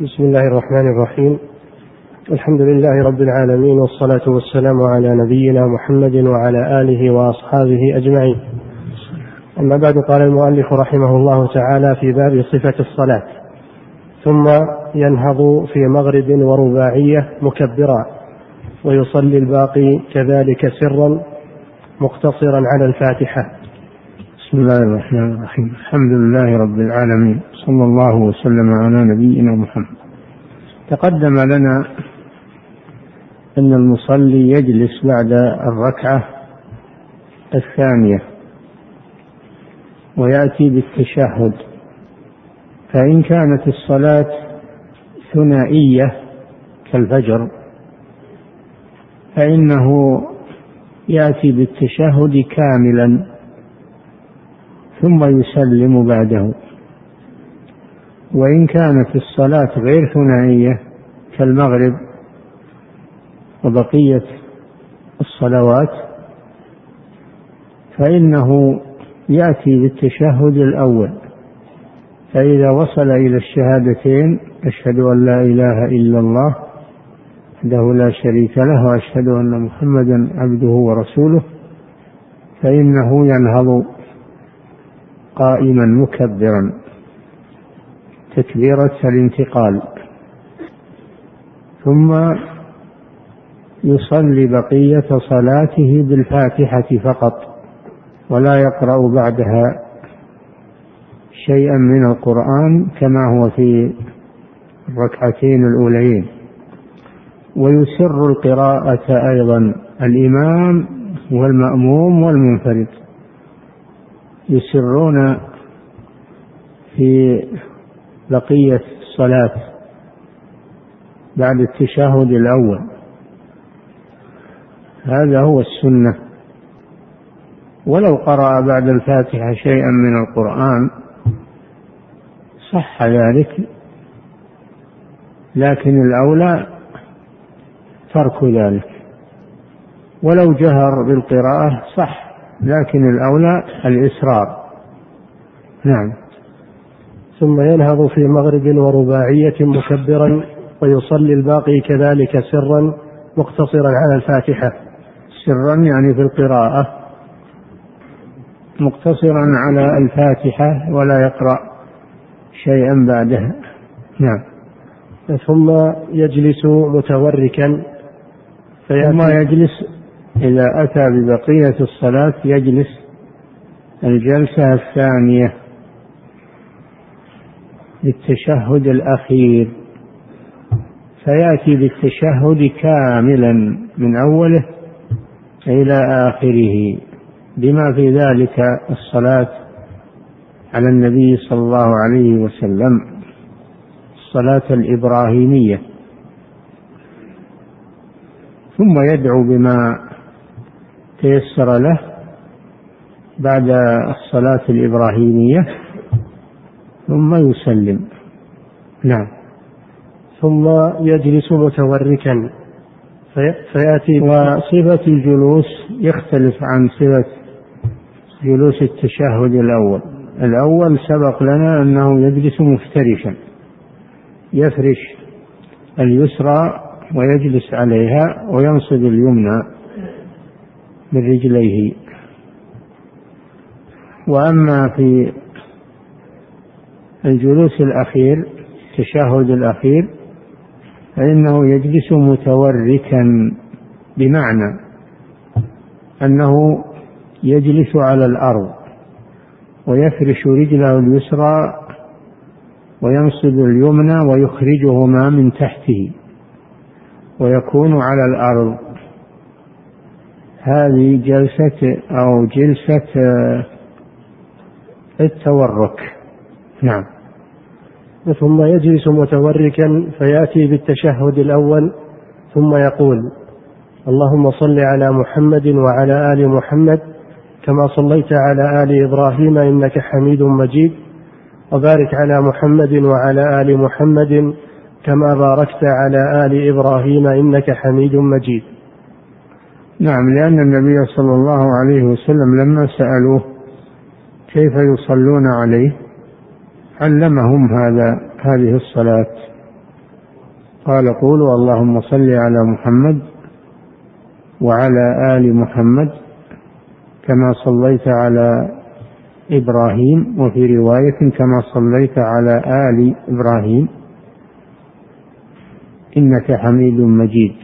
بسم الله الرحمن الرحيم. الحمد لله رب العالمين والصلاة والسلام على نبينا محمد وعلى آله وأصحابه أجمعين. أما بعد قال المؤلف رحمه الله تعالى في باب صفة الصلاة. ثم ينهض في مغرب ورباعية مكبرا ويصلي الباقي كذلك سرا مقتصرا على الفاتحة. بسم الله الرحمن الرحيم. الحمد لله رب العالمين. صلى الله وسلم على نبينا محمد. تقدم لنا أن المصلي يجلس بعد الركعة الثانية ويأتي بالتشهد. فإن كانت الصلاة ثنائية كالفجر فإنه يأتي بالتشهد كاملا. ثم يسلم بعده. وإن كانت الصلاة غير ثنائية كالمغرب وبقية الصلوات فإنه يأتي بالتشهد الأول. فإذا وصل إلى الشهادتين أشهد أن لا إله إلا الله وحده لا شريك له وأشهد أن محمدا عبده ورسوله فإنه ينهض قائما مكبرا. تكبيرة الانتقال. ثم يصلي بقية صلاته بالفاتحة فقط ولا يقرأ بعدها شيئا من القرآن كما هو في الركعتين الأوليين. ويسر القراءة أيضا. الإمام والمأموم والمنفرد. يسرون في بقية الصلاة بعد التشهد الأول. هذا هو السنة. ولو قرأ بعد الفاتحة شيئا من القرآن صح ذلك لكن الأولى ترك ذلك. ولو جهر بالقراءة صح لكن الأولى الإسرار. نعم. ثم ينهض في مغرب ورباعية مكبرا ويصلي الباقي كذلك سرا مقتصرا على الفاتحة. سرا يعني في القراءة. مقتصرا على الفاتحة ولا يقرأ شيئا بعدها. نعم. ثم يجلس متوركا. ثم يجلس إذا أتى ببقية الصلاة يجلس. الجلسة الثانية للتشهد الأخير. فيأتي بالتشهد كاملا من أوله إلى آخره. بما في ذلك الصلاة على النبي صلى الله عليه وسلم. الصلاة الإبراهيمية. ثم يدعو بما تيسر له بعد الصلاة الإبراهيمية ثم يسلم. نعم. ثم يجلس متوركا فيأتي وصفة الجلوس يختلف عن صفة جلوس التشهد الأول. الأول سبق لنا أنه يجلس مفترشا يفرش اليسرى ويجلس عليها وينصب اليمنى. من رجليه. وأما في الجلوس الأخير التشهد الأخير فإنه يجلس متوركا بمعنى أنه يجلس على الأرض ويفرش رجله اليسرى وينصب اليمنى ويخرجهما من تحته ويكون على الأرض. هذه جلسة أو جلسة التورك. نعم. ثم يجلس متوركا فيأتي بالتشهد الأول ثم يقول اللهم صل على محمد وعلى آل محمد كما صليت على آل إبراهيم إنك حميد مجيد وبارك على محمد وعلى آل محمد كما باركت على آل إبراهيم إنك حميد مجيد. نعم لأن النبي صلى الله عليه وسلم لما سألوه كيف يصلون عليه علمهم هذا هذه الصلاة. قال قولوا اللهم صل على محمد وعلى آل محمد كما صليت على إبراهيم وفي رواية كما صليت على آل إبراهيم إنك حميد مجيد.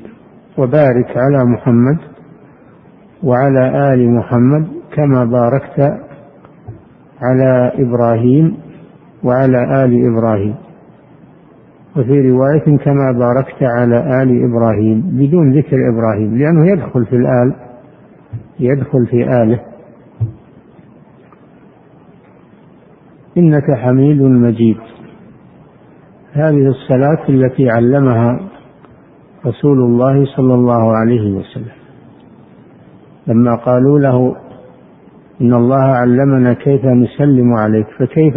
وبارك على محمد وعلى آل محمد كما باركت على إبراهيم وعلى آل إبراهيم. وفي رواية كما باركت على آل إبراهيم بدون ذكر إبراهيم لأنه يدخل في الآل يدخل في آله. إنك حميد مجيد. هذه الصلاة التي علمها رسول الله صلى الله عليه وسلم. لما قالوا له إن الله علمنا كيف نسلم عليك فكيف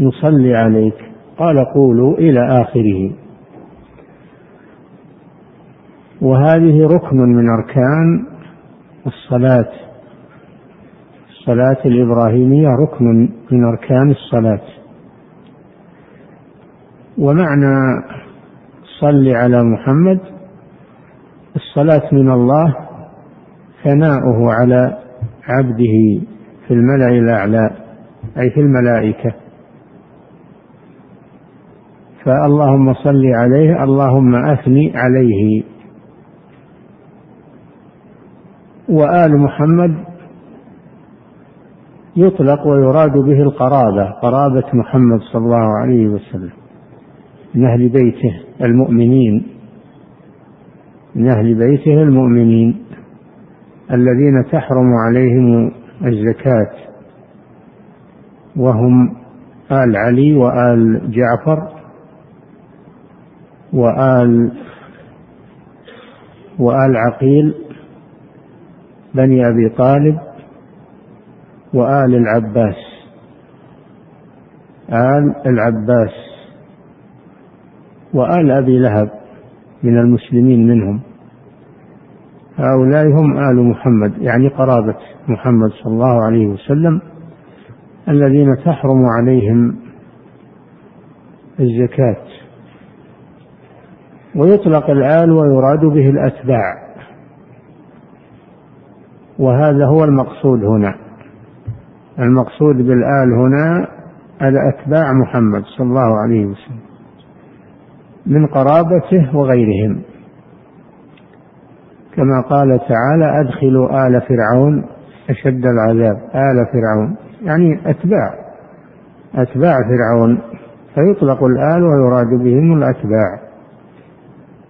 نصلي عليك؟ قال قولوا إلى آخره. وهذه ركن من أركان الصلاة. الصلاة الإبراهيمية ركن من أركان الصلاة. ومعنى صل على محمد الصلاة من الله ثناؤه على عبده في الملأ الأعلى أي في الملائكة. فاللهم صل عليه اللهم أثني عليه. وآل محمد يطلق ويراد به القرابة قرابة محمد صلى الله عليه وسلم. من أهل بيته المؤمنين من أهل بيته المؤمنين. الذين تحرم عليهم الزكاة وهم آل علي وآل جعفر وآل وآل عقيل بني أبي طالب وآل العباس. آل العباس وآل أبي لهب من المسلمين منهم. هؤلاء هم آل محمد يعني قرابة محمد صلى الله عليه وسلم الذين تحرم عليهم الزكاة. ويطلق الآل ويراد به الأتباع. وهذا هو المقصود هنا. المقصود بالآل هنا الأتباع محمد صلى الله عليه وسلم من قرابته وغيرهم. كما قال تعالى أدخلوا آل فرعون أشد العذاب. آل فرعون يعني أتباع أتباع فرعون فيطلق الآل ويراد بهم الأتباع.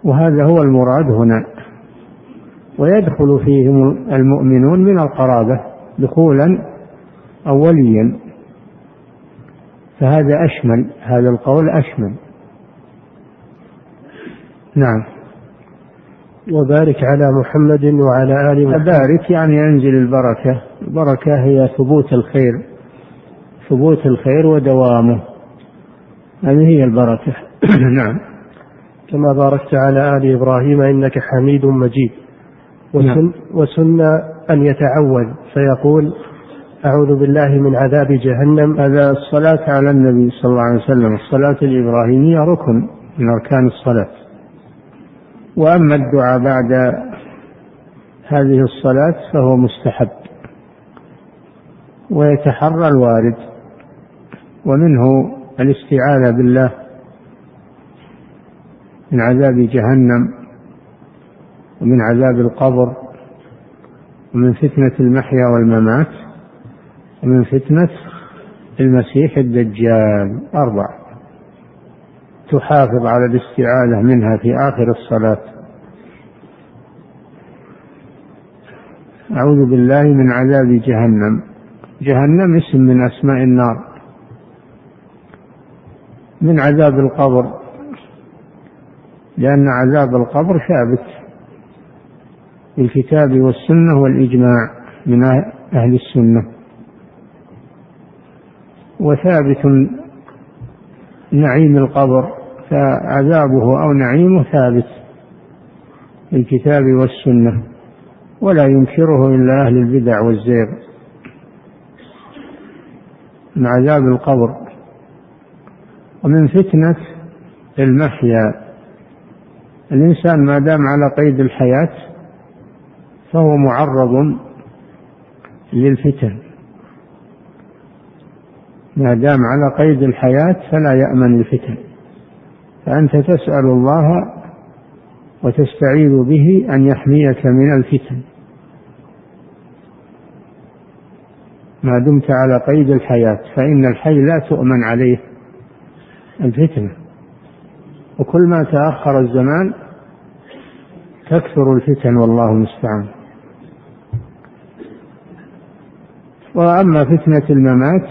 وهذا هو المراد هنا. ويدخل فيهم المؤمنون من القرابة دخولا أوليا فهذا أشمل هذا القول أشمل. نعم. وبارك على محمد وعلى آل محمد. بارك يعني أنزل البركة. البركة هي ثبوت الخير. ثبوت الخير ودوامه. هذه هي البركة. نعم. كما باركت على آل إبراهيم إنك حميد مجيد. وسن, نعم. وسن أن يتعوذ. فيقول أعوذ بالله من عذاب جهنم. هذا الصلاة على النبي صلى الله عليه وسلم. الصلاة الإبراهيمية ركن من أركان الصلاة. وأما الدعاء بعد هذه الصلاة فهو مستحب ويتحرى الوارد ومنه الاستعاذة بالله من عذاب جهنم ومن عذاب القبر ومن فتنة المحيا والممات ومن فتنة المسيح الدجال. أربع تحافظ على الاستعاذة منها في آخر الصلاة. أعوذ بالله من عذاب جهنم. جهنم اسم من أسماء النار. من عذاب القبر. لأن عذاب القبر ثابت بالكتاب والسنة والإجماع من أهل السنة. وثابت نعيم القبر فعذابه أو نعيمه ثابت بالكتاب والسنة ولا ينكره إلا أهل البدع والزيغ. من عذاب القبر ومن فتنة المحيا. الإنسان ما دام على قيد الحياة فهو معرض للفتن. ما دام على قيد الحياة فلا يأمن الفتن. فأنت تسأل الله وتستعيذ به أن يحميك من الفتن. ما دمت على قيد الحياة فإن الحي لا تؤمن عليه. الفتنة. وكل ما تأخر الزمان تكثر الفتن والله المستعان. وأما فتنة الممات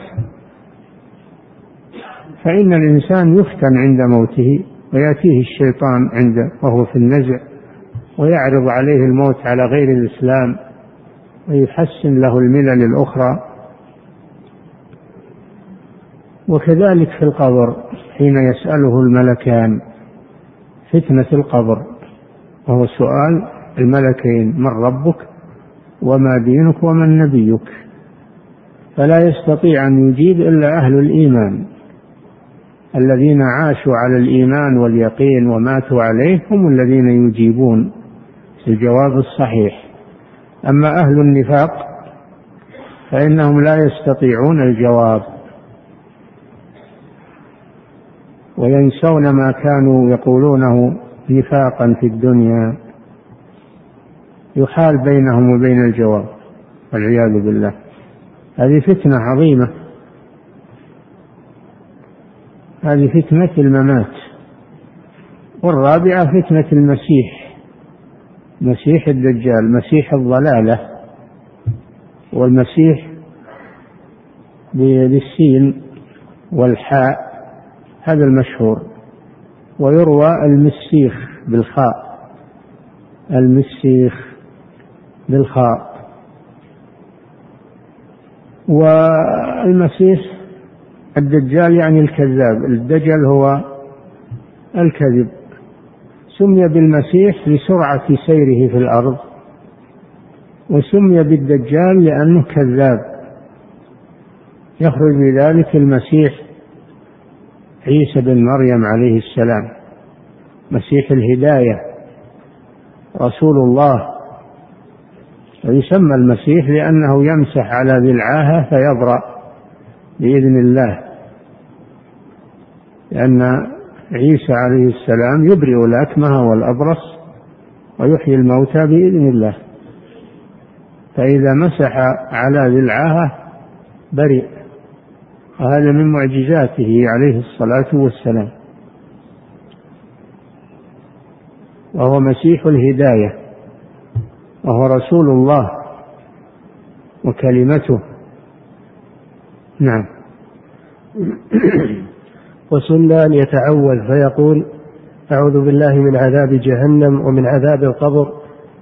فإن الإنسان يفتن عند موته ويأتيه الشيطان عند وهو في النزع ويعرض عليه الموت على غير الإسلام ويحسن له الملل الأخرى. وكذلك في القبر حين يسأله الملكان فتنة القبر وهو سؤال الملكين من ربك؟ وما دينك؟ ومن نبيك؟ فلا يستطيع أن يجيب إلا أهل الإيمان. الذين عاشوا على الإيمان واليقين وماتوا عليه هم الذين يجيبون الجواب الصحيح. أما أهل النفاق فإنهم لا يستطيعون الجواب وينسون ما كانوا يقولونه نفاقا في الدنيا. يحال بينهم وبين الجواب والعياذ بالله. هذه فتنة عظيمة. هذه فتنة الممات والرابعة فتنة المسيح مسيح الدجال مسيح الضلالة والمسيح بالسين والحاء هذا المشهور. ويروى المسيخ بالخاء المسيخ بالخاء. والمسيح الدجال يعني الكذاب الدجل هو الكذب. سمي بالمسيح لسرعة سيره في الأرض وسمي بالدجال لأنه كذاب. يخرج بذلك المسيح عيسى بن مريم عليه السلام مسيح الهداية رسول الله. ويسمى المسيح لأنه يمسح على ذي العاهة فيبرأ بإذن الله. لأن عيسى عليه السلام يبرئ الأكمه والأبرص ويحيي الموتى بإذن الله. فإذا مسح على ذي العاهة برئ وهذا من معجزاته عليه الصلاة والسلام. وهو مسيح الهداية وهو رسول الله وكلمته. نعم. وسن أن يتعوذ فيقول أعوذ بالله من عذاب جهنم ومن عذاب القبر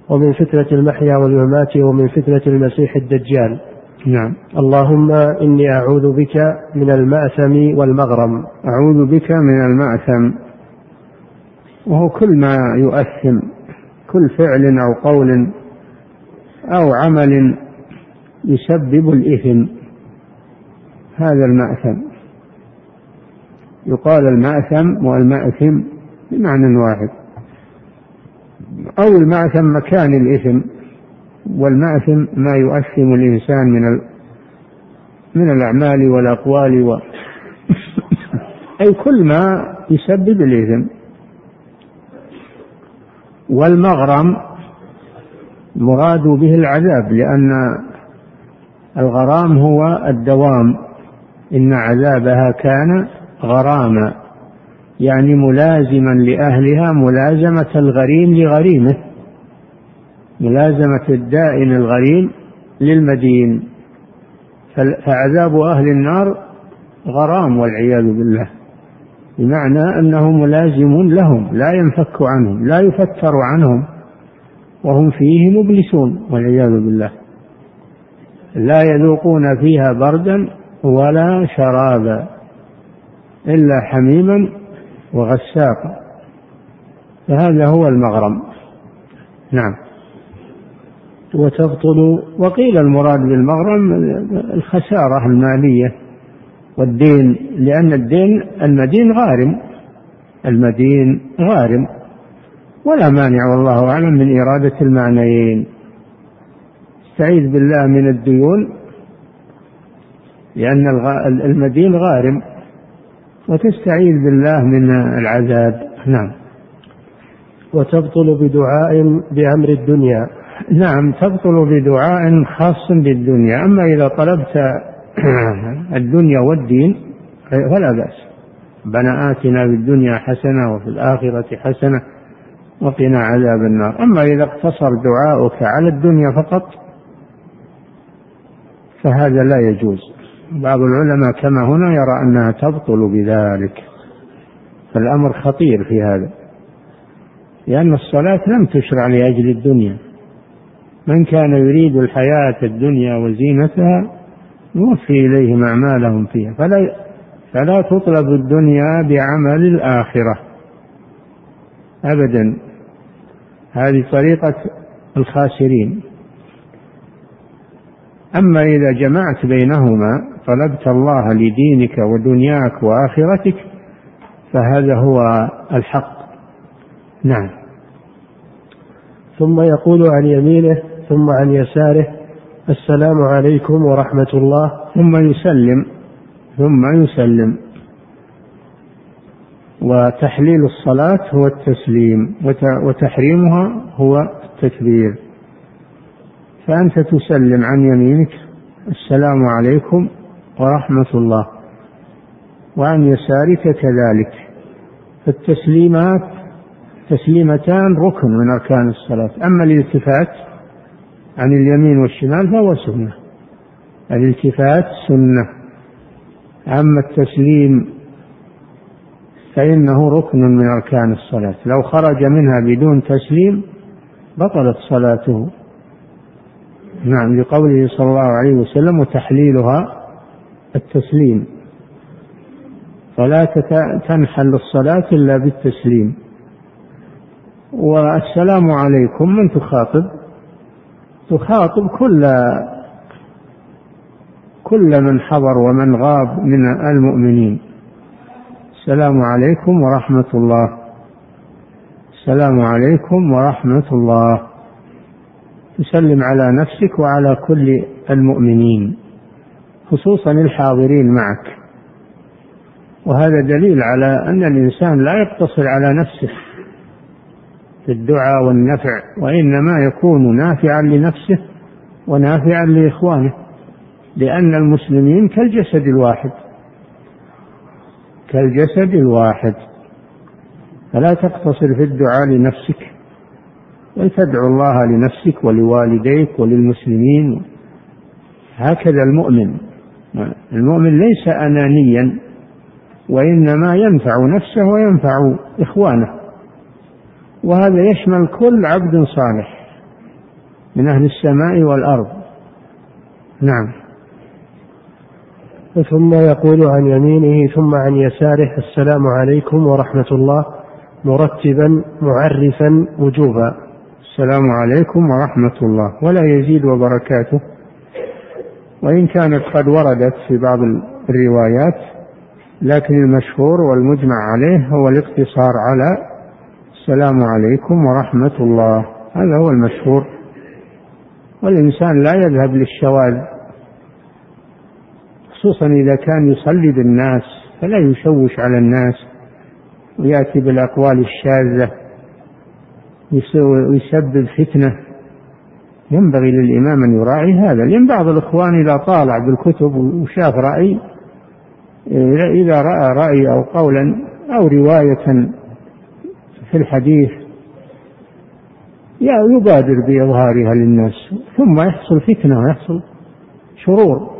ومن فتنة المحيا والممات ومن فتنة المسيح الدجال. نعم. اللهم إني أعوذ بك من المأثم والمغرم. أعوذ بك من المأثم. وهو كل ما يؤثم كل فعل أو قول أو عمل يسبب الإثم. هذا المأثم. يقال المأثم والمأثم بمعنى واحد. أو المأثم مكان الإثم والمأثم ما يؤثم الإنسان من من الأعمال والأقوال و أي كل ما يسبب الإثم. والمغرم مراد به العذاب لأن الغرام هو الدوام. إن عذابها كان غراما يعني ملازما لأهلها ملازمة الغريم لغريمه ملازمة الدائن الغريم للمدين. فعذاب أهل النار غرام والعياذ بالله بمعنى أنه ملازم لهم لا ينفك عنهم لا يفتر عنهم وهم فيه مبلسون والعياذ بالله. لا يذوقون فيها بردا ولا شرابا إلا حميما وغساقا فهذا هو المغرم. نعم. وتبطل وقيل المراد بالمغرم الخسارة المالية والدين لأن الدين المدين غارم. المدين غارم. ولا مانع والله أعلم من إرادة المعنيين. استعيذ بالله من الديون. لأن المدين غارم. وتستعيذ بالله من العذاب. نعم. وتبطل بدعاء بأمر الدنيا. نعم تبطل بدعاء خاص بالدنيا. أما إذا طلبت الدنيا والدين فلا بأس. ربنا آتنا في الدنيا حسنة وفي الآخرة حسنة وقنا عذاب النار. أما إذا اقتصر دعاؤك على الدنيا فقط فهذا لا يجوز. بعض العلماء كما هنا يرى أنها تبطل بذلك. فالأمر خطير في هذا. لأن الصلاة لم تشرع لأجل الدنيا. من كان يريد الحياة الدنيا وزينتها نوفي إليهم أعمالهم فيها. فلا فلا تطلب الدنيا بعمل الآخرة. أبدا. هذه طريقة الخاسرين. أما إذا جمعت بينهما طلبت الله لدينك ودنياك وآخرتك فهذا هو الحق. نعم. ثم يقول عن يمينه ثم عن يساره السلام عليكم ورحمة الله. ثم يسلم. ثم يسلم. وتحليل الصلاة هو التسليم وتحريمها هو التكبير. فأنت تسلم عن يمينك. السلام عليكم ورحمة الله. وعن يسارك كذلك. فالتسليمات تسليمتان ركن من أركان الصلاة. أما الالتفات عن اليمين والشمال فهو سنة. الالتفات سنة. أما التسليم فإنه ركن من أركان الصلاة. لو خرج منها بدون تسليم بطلت صلاته. نعم لقوله صلى الله عليه وسلم وتحليلها التسليم. فلا تنحل الصلاة إلا بالتسليم. والسلام عليكم من تخاطب؟ تخاطب كل كل من حضر ومن غاب من المؤمنين. السلام عليكم ورحمة الله. السلام عليكم ورحمة الله. تسلم على نفسك وعلى كل المؤمنين. خصوصا الحاضرين معك. وهذا دليل على أن الإنسان لا يقتصر على نفسه في الدعاء والنفع وإنما يكون نافعا لنفسه ونافعا لإخوانه لأن المسلمين كالجسد الواحد. كالجسد الواحد. فلا تقتصر في الدعاء لنفسك بل تدعو الله لنفسك ولوالديك وللمسلمين. هكذا المؤمن. المؤمن ليس أنانيا وإنما ينفع نفسه وينفع إخوانه. وهذا يشمل كل عبد صالح من أهل السماء والأرض. نعم. ثم يقول عن يمينه ثم عن يساره السلام عليكم ورحمة الله مرتبا معرفا وجوبا. السلام عليكم ورحمة الله. ولا يزيد وبركاته. وإن كانت قد وردت في بعض الروايات لكن المشهور والمجمع عليه هو الاقتصار على السلام عليكم ورحمة الله. هذا هو المشهور. والإنسان لا يذهب للشواذ خصوصا إذا كان يصلي بالناس فلا يشوش على الناس ويأتي بالأقوال الشاذة ويسبب فتنة. ينبغي للإمام أن يراعي هذا لأن بعض الإخوان إذا طالع بالكتب وشاف رأي إذا رأى رأي أو قولا أو رواية في الحديث يبادر بإظهارها للناس ثم يحصل فتنة ويحصل شرور.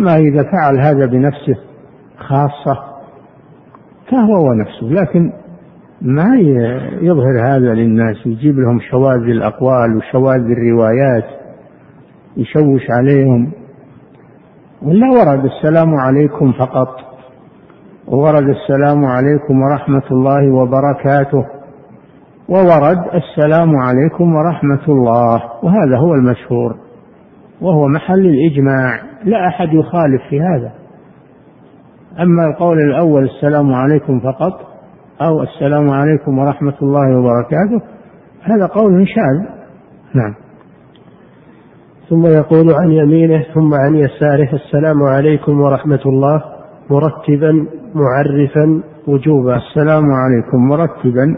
أما إذا فعل هذا بنفسه خاصة فهو ونفسه لكن ما يظهر هذا للناس. يجيب لهم شواذ الأقوال وشواذ الروايات يشوش عليهم. ولا ورد السلام عليكم فقط وورد السلام عليكم ورحمة الله وبركاته وورد السلام عليكم ورحمة الله وهذا هو المشهور وهو محل الإجماع. لا أحد يخالف في هذا. أما القول الأول السلام عليكم فقط أو السلام عليكم ورحمة الله وبركاته. هذا قول شاذ. نعم. ثم يقول عن يمينه ثم عن يساره السلام عليكم ورحمة الله مرتبا معرفا وجوبا. السلام عليكم مرتبا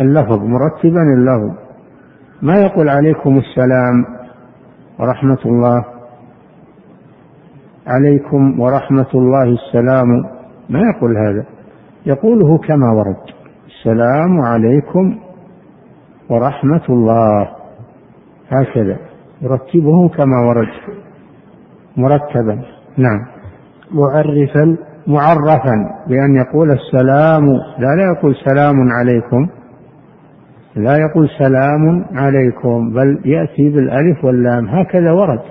اللفظ مرتبا اللفظ. ما يقول عليكم السلام ورحمة الله؟ عليكم ورحمة الله السلام. ما يقول هذا؟ يقوله كما ورد. السلام عليكم ورحمة الله. هكذا. يرتبه كما ورد. مرتبا. نعم. معرفا. معرفا. بأن يقول السلام. لا لا يقول سلام عليكم. لا يقول سلام عليكم. بل يأتي بالألف واللام. هكذا ورد.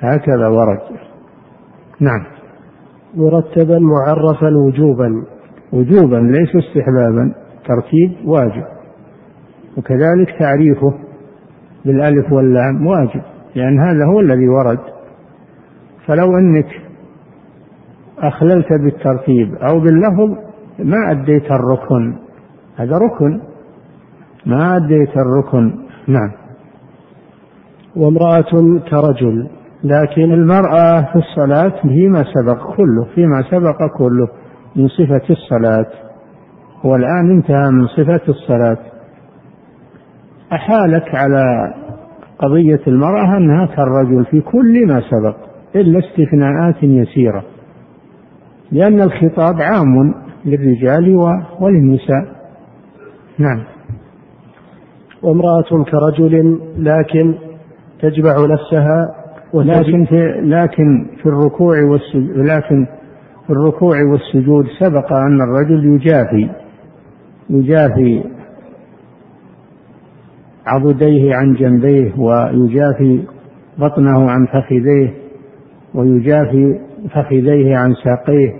هكذا ورد. نعم. مرتبا معرفا وجوبا. وجوبا ليس استحبابا ترتيب واجب. وكذلك تعريفه بالألف واللام واجب لأن هذا هو الذي ورد. فلو أنك أخللت بالترتيب أو باللفظ ما أديت الركن. هذا ركن. ما أديت الركن. نعم. وامرأة كرجل لكن المرأة في الصلاة فيما سبق كله فيما سبق كله. من صفة الصلاة والآن انتهى من صفة الصلاة. أحالك على قضية المرأة أنها كالرجل في كل ما سبق إلا استثناءات يسيرة. لأن الخطاب عام للرجال وللنساء. نعم. وامرأة كرجل لكن تجمع نفسها لكن في لكن في الركوع والسجود لكن في الركوع والسجود سبق أن الرجل يجافي يجافي عضديه عن جنبيه ويجافي بطنه عن فخذيه ويجافي فخذيه عن ساقيه.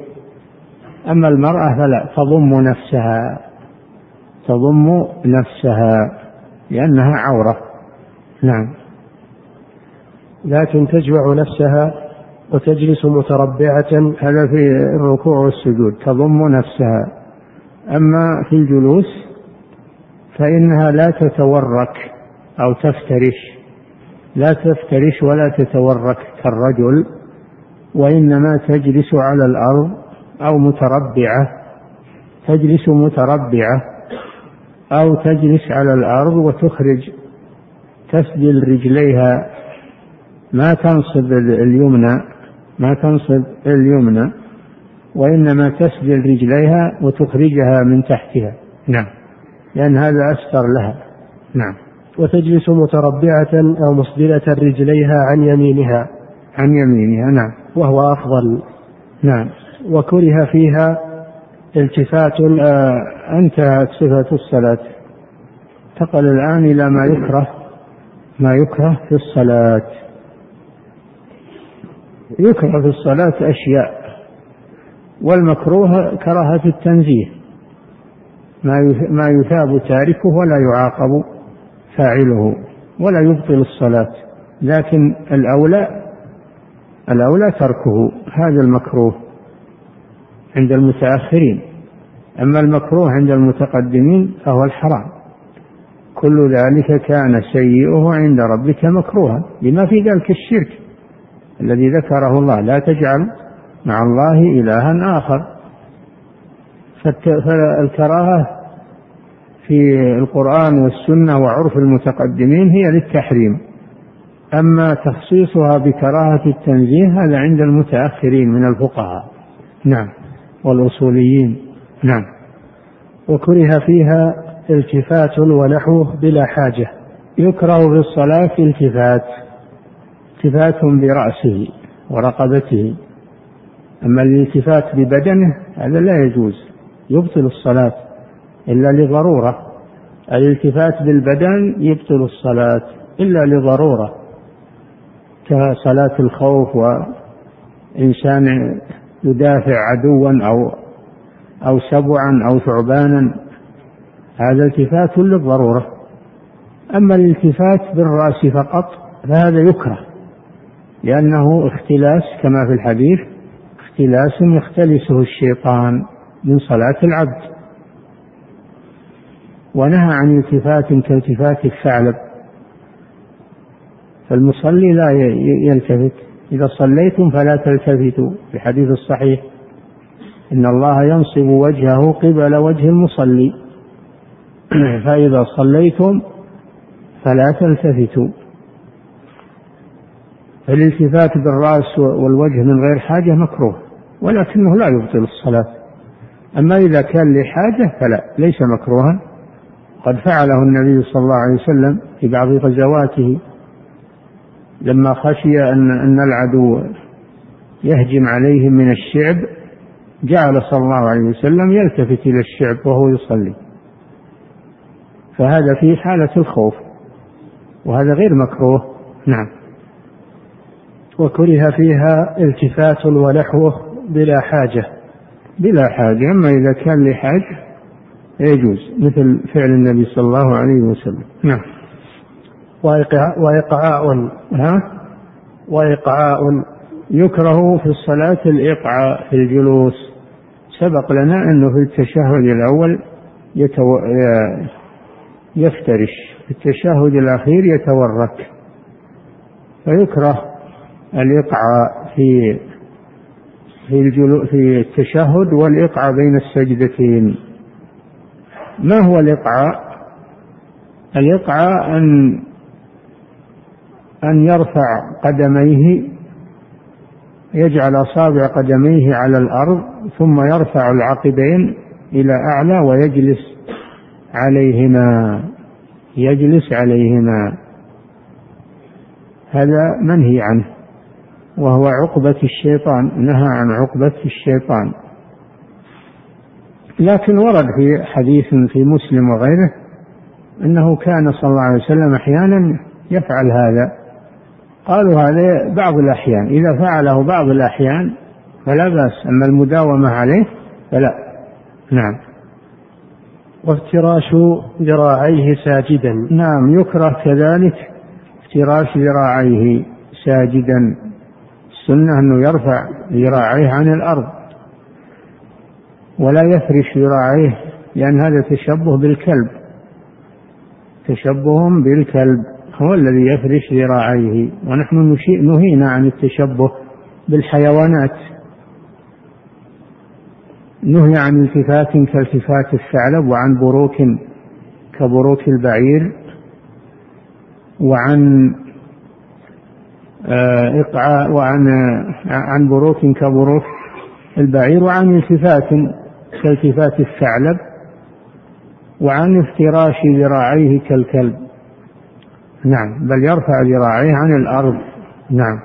أما المرأة فلا تضم نفسها تضم نفسها لأنها عورة. نعم. لكن تجمع نفسها وتجلس متربعة هذا في الركوع والسجود. تضم نفسها. أما في الجلوس فإنها لا تتورك أو تفترش. لا تفترش ولا تتورك كالرجل وإنما تجلس على الأرض أو متربعة. تجلس متربعة أو تجلس على الأرض وتخرج تسدل رجليها. ما تنصب اليمنى. ما تنصب اليمنى وإنما تسدل رجليها وتخرجها من تحتها. نعم. لأن هذا أستر لها. نعم. وتجلس متربعة أو مسدلة رجليها عن يمينها. عن يمينها نعم. وهو أفضل. نعم. وكره فيها التفات آه انتهت صفة الصلاة. انتقل الآن إلى ما يكره. ما يكره في الصلاة. يكره في الصلاة أشياء والمكروه كراهة التنزيه. ما يثاب تاركه ولا يعاقب فاعله ولا يبطل الصلاة. لكن الأولى الأولى تركه هذا المكروه عند المتأخرين. أما المكروه عند المتقدمين فهو الحرام. كل ذلك كان سيئه عند ربك مكروها لما في ذلك الشرك. الذي ذكره الله. لا تجعل مع الله إلها آخر. فالكراهة في القرآن والسنة وعرف المتقدمين هي للتحريم. أما تخصيصها بكراهة التنزيه هذا عند المتأخرين من الفقهاء. نعم. والأصوليين. نعم. وكره فيها التفات ونحوه بلا حاجة. يكره في الصلاة التفات. التفات برأسه ورقبته. أما الالتفات ببدنه هذا لا يجوز يبطل الصلاة إلا لضرورة. الالتفات بالبدن يبطل الصلاة إلا لضرورة كصلاة الخوف وإنسان يدافع عدوا أو أو سبعا أو ثعبانا هذا التفات للضرورة. أما الالتفات بالرأس فقط فهذا يكره. لأنه اختلاس كما في الحديث اختلاس يختلسه الشيطان من صلاة العبد. ونهى عن التفات كالتفات الثعلب. فالمصلي لا يلتفت. إذا صليتم فلا تلتفتوا. في حديث الصحيح إن الله ينصب وجهه قبل وجه المصلي. فإذا صليتم فلا تلتفتوا. الالتفات بالرأس والوجه من غير حاجة مكروه ولكنه لا يبطل الصلاة. أما إذا كان لحاجة فلا ليس مكروها. قد فعله النبي صلى الله عليه وسلم في بعض غزواته. لما خشي أن أن العدو يهجم عليهم من الشعب جعل صلى الله عليه وسلم يلتفت إلى الشعب وهو يصلي. فهذا في حالة الخوف وهذا غير مكروه. نعم. وكره فيها التفات ونحوه بلا حاجة. بلا حاجة. أما إذا كان لحاجة يجوز مثل فعل النبي صلى الله عليه وسلم. نعم. وإقعاء. ها؟ وإقعاء. يكره في الصلاة الإقعاء في الجلوس. سبق لنا أنه في التشهد الأول يتو... يفترش في التشهد الأخير يتورك. فيكره. الإقعاء في في في التشهد والإقعاء بين السجدتين. ما هو الإقعاء؟ الإقعاء أن أن يرفع قدميه يجعل أصابع قدميه على الأرض ثم يرفع العقبين إلى أعلى ويجلس عليهما يجلس عليهما. هذا منهي عنه. وهو عقبة الشيطان نهى عن عقبة الشيطان. لكن ورد في حديث في مسلم وغيره أنه كان صلى الله عليه وسلم أحيانا يفعل هذا. قالوا هذا بعض الأحيان إذا فعله بعض الأحيان فلا بأس أما المداومة عليه فلا. نعم. وافتراش ذراعيه ساجدا. نعم يكره كذلك افتراش ذراعيه ساجدا. السنة أنه يرفع ذراعيه عن الأرض ولا يفرش ذراعيه لأن هذا تشبه بالكلب. تشبه بالكلب هو الذي يفرش ذراعيه. ونحن نهينا عن التشبه بالحيوانات. نهي عن التفات كالتفات الثعلب وعن بروك كبروك البعير وعن إقعاء وعن عن بروك كبروك البعير وعن التفات كالتفات الثعلب وعن افتراش ذراعيه كالكلب. نعم بل يرفع ذراعيه عن الأرض. نعم.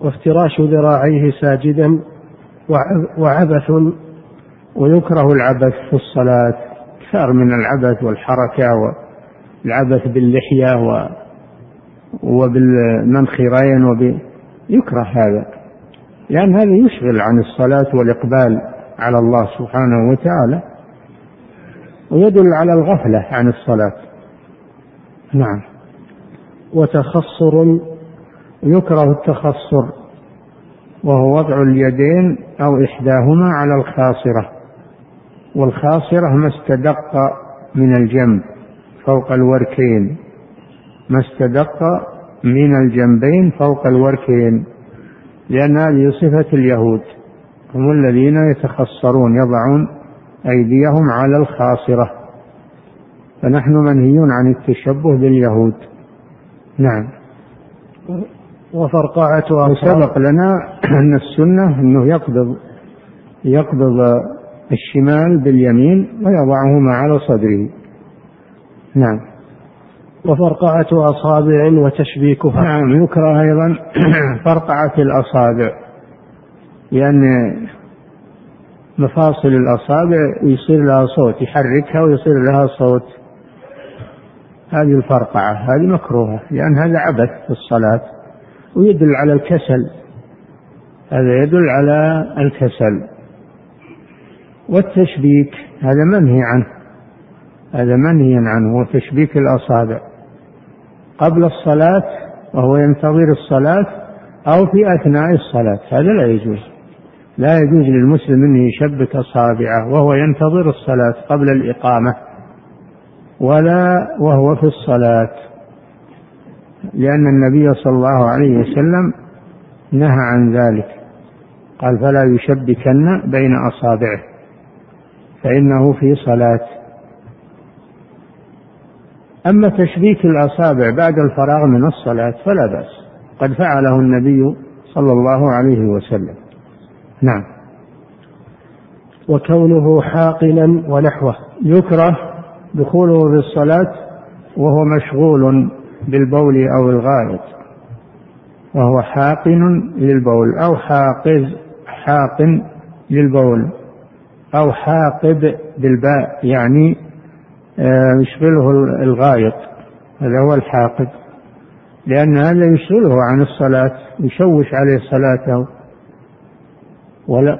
وافتراش ذراعيه ساجدا وعبث ويكره العبث في الصلاة. كثار من العبث والحركة والعبث باللحية و وبالمنخرين وب يكره هذا. لأن هذا يشغل عن الصلاة والإقبال على الله سبحانه وتعالى ويدل على الغفلة عن الصلاة. نعم. وتخصر يكره التخصر وهو وضع اليدين أو إحداهما على الخاصرة والخاصرة ما استدق من الجنب فوق الوركين. ما استدق من الجنبين فوق الوركين لأن هذه صفة اليهود هم الذين يتخصرون يضعون أيديهم على الخاصرة. فنحن منهيون عن التشبه باليهود. نعم. وفرقعة وسبق لنا أن السنة أنه يقبض يقبض الشمال باليمين ويضعهما على صدره. نعم. وفرقعة أصابع وتشبيكها. نعم يكره أيضا فرقعة الأصابع. لأن مفاصل الأصابع يصير لها صوت يحركها ويصير لها صوت. هذه الفرقعة هذه مكروهة لأن هذا عبث في الصلاة ويدل على الكسل. هذا يدل على الكسل. والتشبيك هذا منهي عنه. هذا منهي عنه وتشبيك الأصابع. قبل الصلاة وهو ينتظر الصلاة أو في أثناء الصلاة. هذا لا يجوز. لا يجوز للمسلم أن يشبك أصابعه وهو ينتظر الصلاة قبل الإقامة ولا وهو في الصلاة. لأن النبي صلى الله عليه وسلم نهى عن ذلك. قال فلا يشبكن بين أصابعه فإنه في صلاة. أما تشبيك الأصابع بعد الفراغ من الصلاة فلا بأس. قد فعله النبي صلى الله عليه وسلم. نعم. وكونه حاقنا ونحوه. يكره دخوله في الصلاة وهو مشغول بالبول أو الغائط. وهو حاقن للبول أو حاقز حاقن للبول أو حاقب بالباء يعني يشغله الغائط. هذا هو الحاقد. لأن هذا يشغله عن الصلاة يشوش عليه صلاته.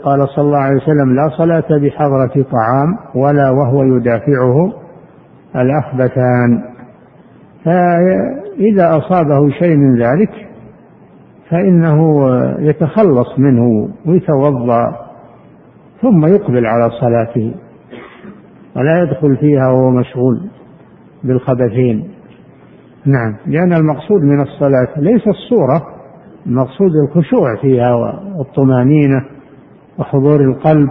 قال صلى الله عليه وسلم لا صلاة بحضرة طعام ولا وهو يدافعه الأخبثان. فإذا أصابه شيء من ذلك فإنه يتخلص منه ويتوضأ ثم يقبل على صلاته. ولا يدخل فيها وهو مشغول بالخبثين. نعم لأن المقصود من الصلاة ليس الصورة المقصود الخشوع فيها والطمأنينة وحضور القلب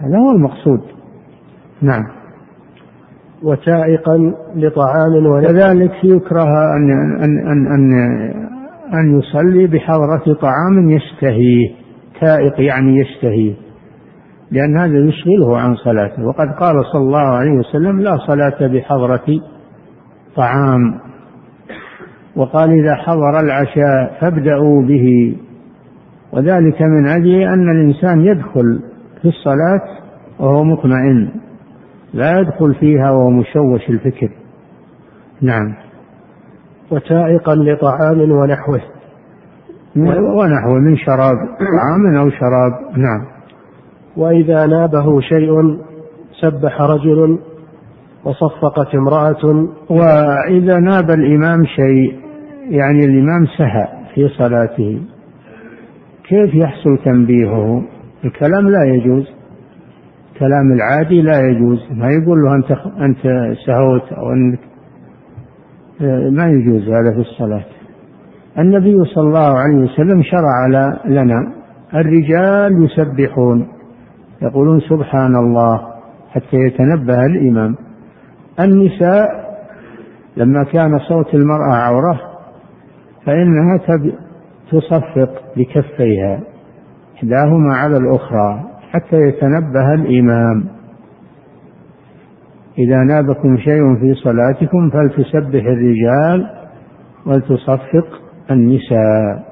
هذا هو المقصود. نعم. وتائقا لطعام وكذلك يكره أن أن أن أن, أن يصلي بحضرة طعام يشتهيه تائق يعني يشتهيه. لأن هذا يشغله عن صلاته. وقد قال صلى الله عليه وسلم لا صلاة بحضرة طعام. وقال إذا حضر العشاء فابدأوا به. وذلك من أجل أن الإنسان يدخل في الصلاة وهو مطمئن. لا يدخل فيها وهو مشوش الفكر. نعم. وتائقا لطعام ونحوه. ونحوه من شراب طعام أو شراب. نعم. وإذا نابه شيء سبح رجل وصفقت امرأة. وإذا ناب الإمام شيء يعني الإمام سهى في صلاته كيف يحصل تنبيهه؟ الكلام لا يجوز كلام العادي لا يجوز ما يقول له أنت أنت سهوت أو أنك ما يجوز هذا في الصلاة. النبي صلى الله عليه وسلم شرع لنا الرجال يسبحون. يقولون سبحان الله حتى يتنبه الإمام. النساء لما كان صوت المرأة عورة فإنها تصفق بكفيها إحداهما على الأخرى حتى يتنبه الإمام. إذا نابكم شيء في صلاتكم فلتسبح الرجال ولتصفق النساء.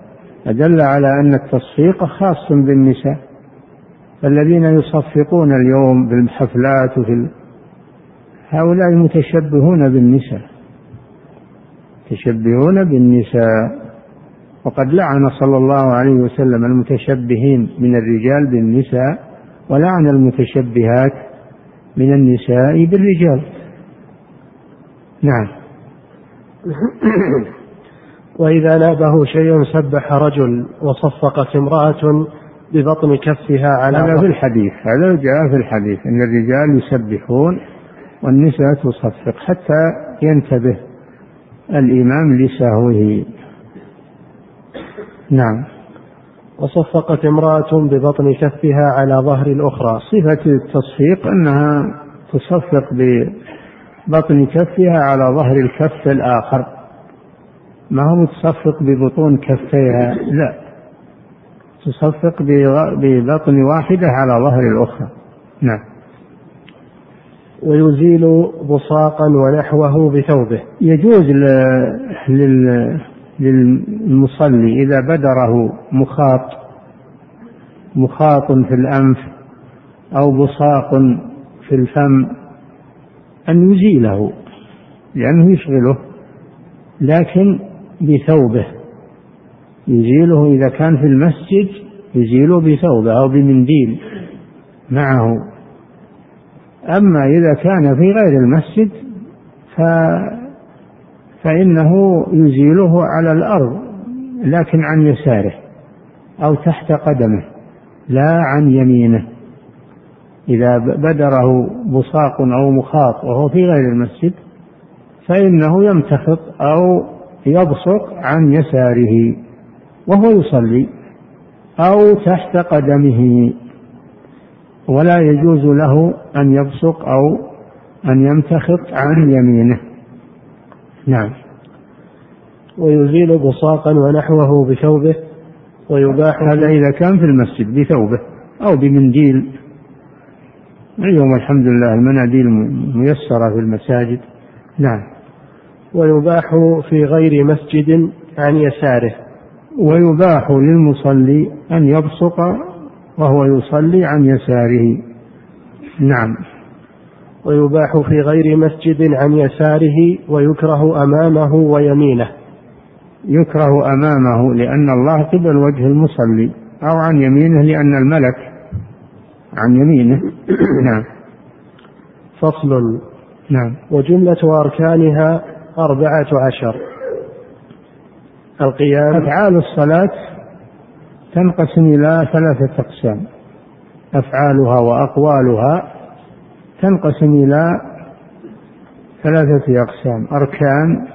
فدل على أن التصفيق خاص بالنساء. الذين يصفقون اليوم بالحفلات وفي هؤلاء متشبهون بالنساء. تشبهون بالنساء. وقد لعن صلى الله عليه وسلم المتشبهين من الرجال بالنساء ولعن المتشبهات من النساء بالرجال. نعم. وإذا نابه شيء سبح رجل وصفقت امرأة ببطن كفها على هذا في الحديث هذا جاء في الحديث. أن الرجال يسبحون والنساء تصفق حتى ينتبه الإمام لسهوه. نعم. وصفقت امرأة ببطن كفها على ظهر الأخرى صفة التصفيق أنها تصفق ببطن كفها على ظهر الكف الآخر. ما هو متصفق ببطون كفيها؟ لا. تصفق ببطن واحدة على ظهر الأخرى. نعم. ويزيل بصاقا ونحوه بثوبه. يجوز للمصلي إذا بدره مخاط مخاط في الأنف أو بصاق في الفم أن يزيله لأنه يشغله لكن بثوبه. يزيله إذا كان في المسجد يزيله بثوبة أو بمنديل معه. أما إذا كان في غير المسجد ف فإنه يزيله على الأرض لكن عن يساره أو تحت قدمه لا عن يمينه. إذا بدره بصاق أو مخاط وهو في غير المسجد فإنه يمتخط أو يبصق عن يساره. وهو يصلي أو تحت قدمه ولا يجوز له أن يبصق أو أن يمتخط عن يمينه. نعم. ويزيل بصاقا ونحوه بثوبه ويباح هذا إذا كان في المسجد بثوبه أو بمنديل. اليوم الحمد لله المناديل ميسرة في المساجد. نعم. ويباح في غير مسجد عن يساره. ويباح للمصلي أن يبصق وهو يصلي عن يساره. نعم. ويباح في غير مسجد عن يساره ويكره أمامه ويمينه. يكره أمامه لأن الله قبل وجه المصلي أو عن يمينه لأن الملك عن يمينه. نعم. فصل. نعم. وجملة أركانها أربعة عشر. القيام. أفعال الصلاة تنقسم إلى ثلاثة أقسام. أفعالها وأقوالها تنقسم إلى ثلاثة أقسام أركان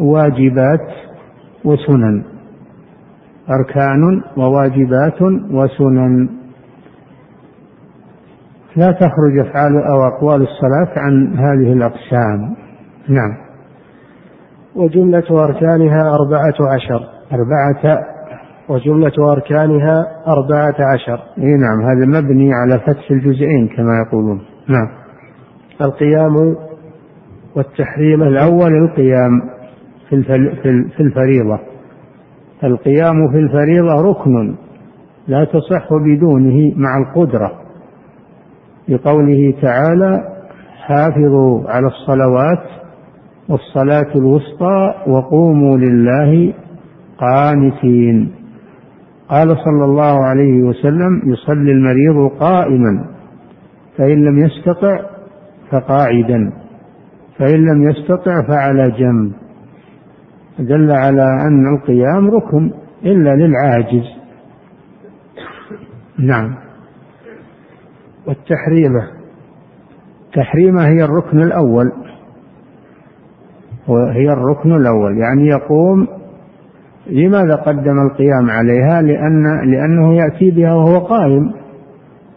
وواجبات وسنن. أركان وواجبات وسنن. لا تخرج أفعال أو أقوال الصلاة عن هذه الأقسام. نعم. وجملة أركانها أربعة عشر. أربعة. وجملة أركانها أربعة عشر. إي نعم هذا مبني على فتح الجزئين كما يقولون. نعم. القيام والتحريم. الأول القيام في في الفريضة. القيام في الفريضة ركن لا تصح بدونه مع القدرة. لقوله تعالى حافظوا على الصلوات والصلاة الوسطى وقوموا لله قانتين. قال صلى الله عليه وسلم يصلي المريض قائما فإن لم يستطع فقاعدا فإن لم يستطع فعلى جنب. دل على أن القيام ركن إلا للعاجز. نعم. والتحريمة تحريمة هي الركن الأول. وهي الركن الأول. يعني يقوم لماذا قدم القيام عليها؟ لأن لأنه يأتي بها وهو قائم.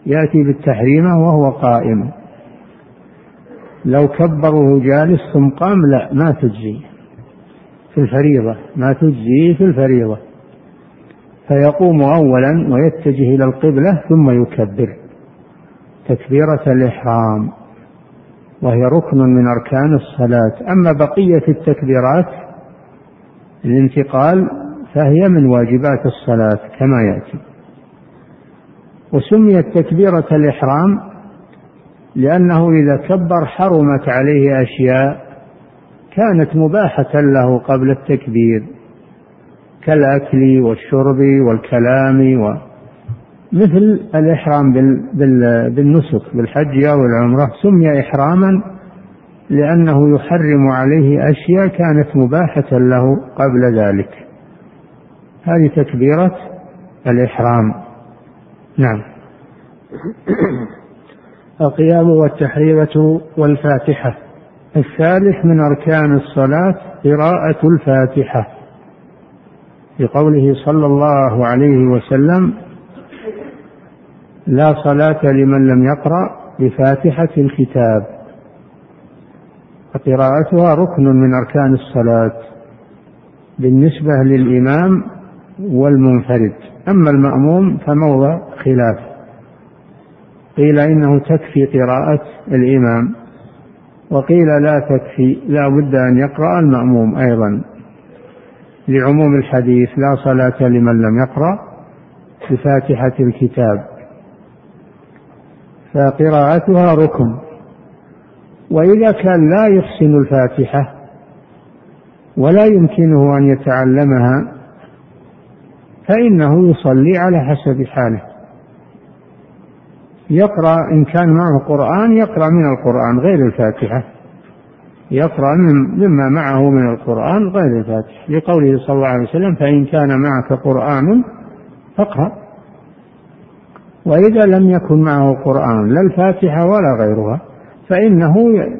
يأتي بالتحريمة وهو قائم. لو كبره جالس ثم قام لا ما تجزي. في الفريضة ما تجزي في الفريضة. فيقوم أولا ويتجه إلى القبلة ثم يكبر. تكبيرة الإحرام. وهي ركن من أركان الصلاة. أما بقية التكبيرات الانتقال فهي من واجبات الصلاة كما يأتي. وسميت تكبيرة الإحرام لأنه إذا كبر حرمت عليه أشياء كانت مباحة له قبل التكبير كالأكل والشرب والكلام و مثل الإحرام بالنسك بالحج أو العمرة سمي إحراما لأنه يحرم عليه أشياء كانت مباحة له قبل ذلك. هذه تكبيرة الإحرام. نعم. القيام والتحريمة والفاتحة. الثالث من أركان الصلاة قراءة الفاتحة. لقوله صلى الله عليه وسلم لا صلاة لمن لم يقرأ بفاتحة الكتاب. فقراءتها ركن من أركان الصلاة بالنسبة للإمام والمنفرد. أما المأموم فموضع خلاف. قيل إنه تكفي قراءة الإمام وقيل لا تكفي لا بد أن يقرأ المأموم أيضا. لعموم الحديث لا صلاة لمن لم يقرأ بفاتحة الكتاب. فقراءتها ركن. وإذا كان لا يحسن الفاتحة ولا يمكنه أن يتعلمها فإنه يصلي على حسب حاله. يقرأ إن كان معه قرآن يقرأ من القرآن غير الفاتحة. يقرأ مما معه من القرآن غير الفاتحة. لقوله صلى الله عليه وسلم فإن كان معك قرآن فاقرأ. وإذا لم يكن معه قرآن لا الفاتحة ولا غيرها فإنه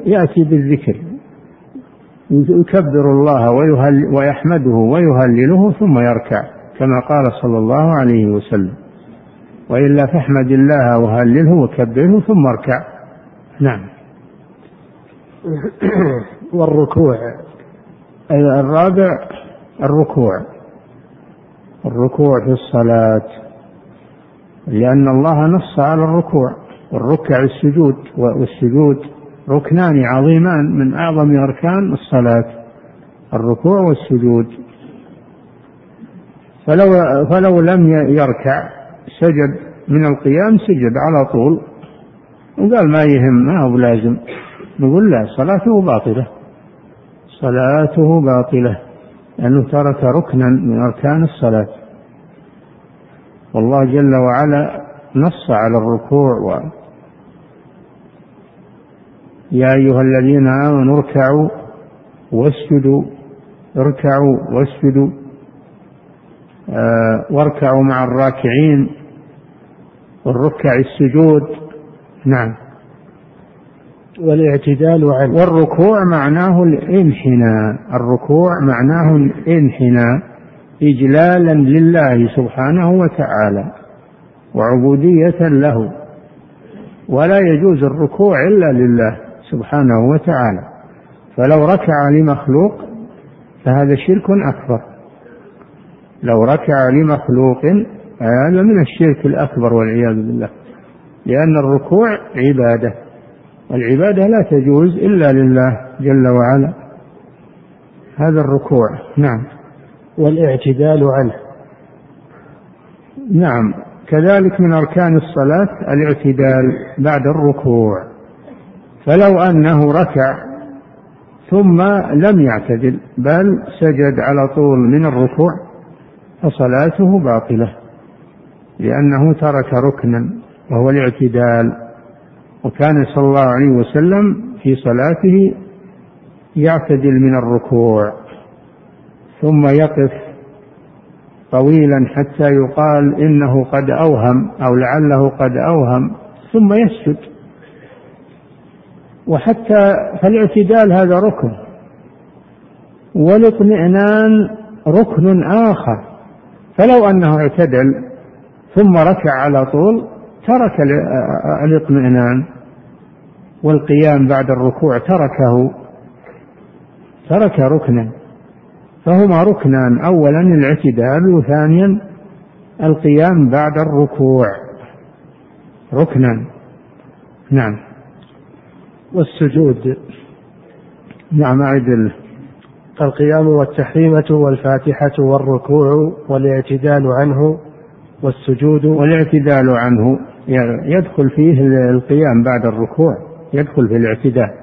يأتي بالذكر. يكبر الله ويهل ويحمده ويهلله ثم يركع كما قال صلى الله عليه وسلم. وإلا فاحمد الله وهلله وكبره ثم اركع. نعم. والركوع. الرابع الركوع. الركوع في الصلاة. لأن الله نص على الركوع والركع السجود والسجود ركنان عظيمان من أعظم أركان الصلاة الركوع والسجود. فلو فلو لم يركع سجد من القيام سجد على طول. وقال ما يهم ما هو لازم نقول لا صلاته باطلة. صلاته باطلة لأنه ترك ركنا من أركان الصلاة. والله جل وعلا نص على الركوع و يا أيها الذين آمنوا اركعوا واسجدوا اركعوا واسجدوا آه واركعوا مع الراكعين والركع السجود نعم. والاعتدال عنه والركوع معناه الانحناء الركوع معناه الانحناء. إجلالا لله سبحانه وتعالى وعبودية له ولا يجوز الركوع إلا لله سبحانه وتعالى. فلو ركع لمخلوق فهذا شرك أكبر. لو ركع لمخلوق هذا من الشرك الأكبر والعياذ بالله لأن الركوع عبادة والعبادة لا تجوز إلا لله جل وعلا. هذا الركوع نعم. والاعتدال عنه. نعم. كذلك من أركان الصلاة الاعتدال بعد الركوع. فلو أنه ركع ثم لم يعتدل بل سجد على طول من الركوع فصلاته باطلة لأنه ترك ركنا وهو الاعتدال. وكان صلى الله عليه وسلم في صلاته يعتدل من الركوع. ثم يقف طويلا حتى يقال إنه قد أوهم أو لعله قد أوهم ثم يسجد. وحتى فالاعتدال هذا ركن. والاطمئنان ركن آخر. فلو أنه اعتدل ثم ركع على طول ترك الاطمئنان. والقيام بعد الركوع تركه. ترك ركنا. فهما ركنان. اولا الاعتدال وثانيا القيام بعد الركوع. ركنا نعم. والسجود. نعم أعد القيام والتحريمة والفاتحة والركوع والاعتدال عنه والسجود. والاعتدال عنه. يدخل فيه القيام بعد الركوع. يدخل في الاعتدال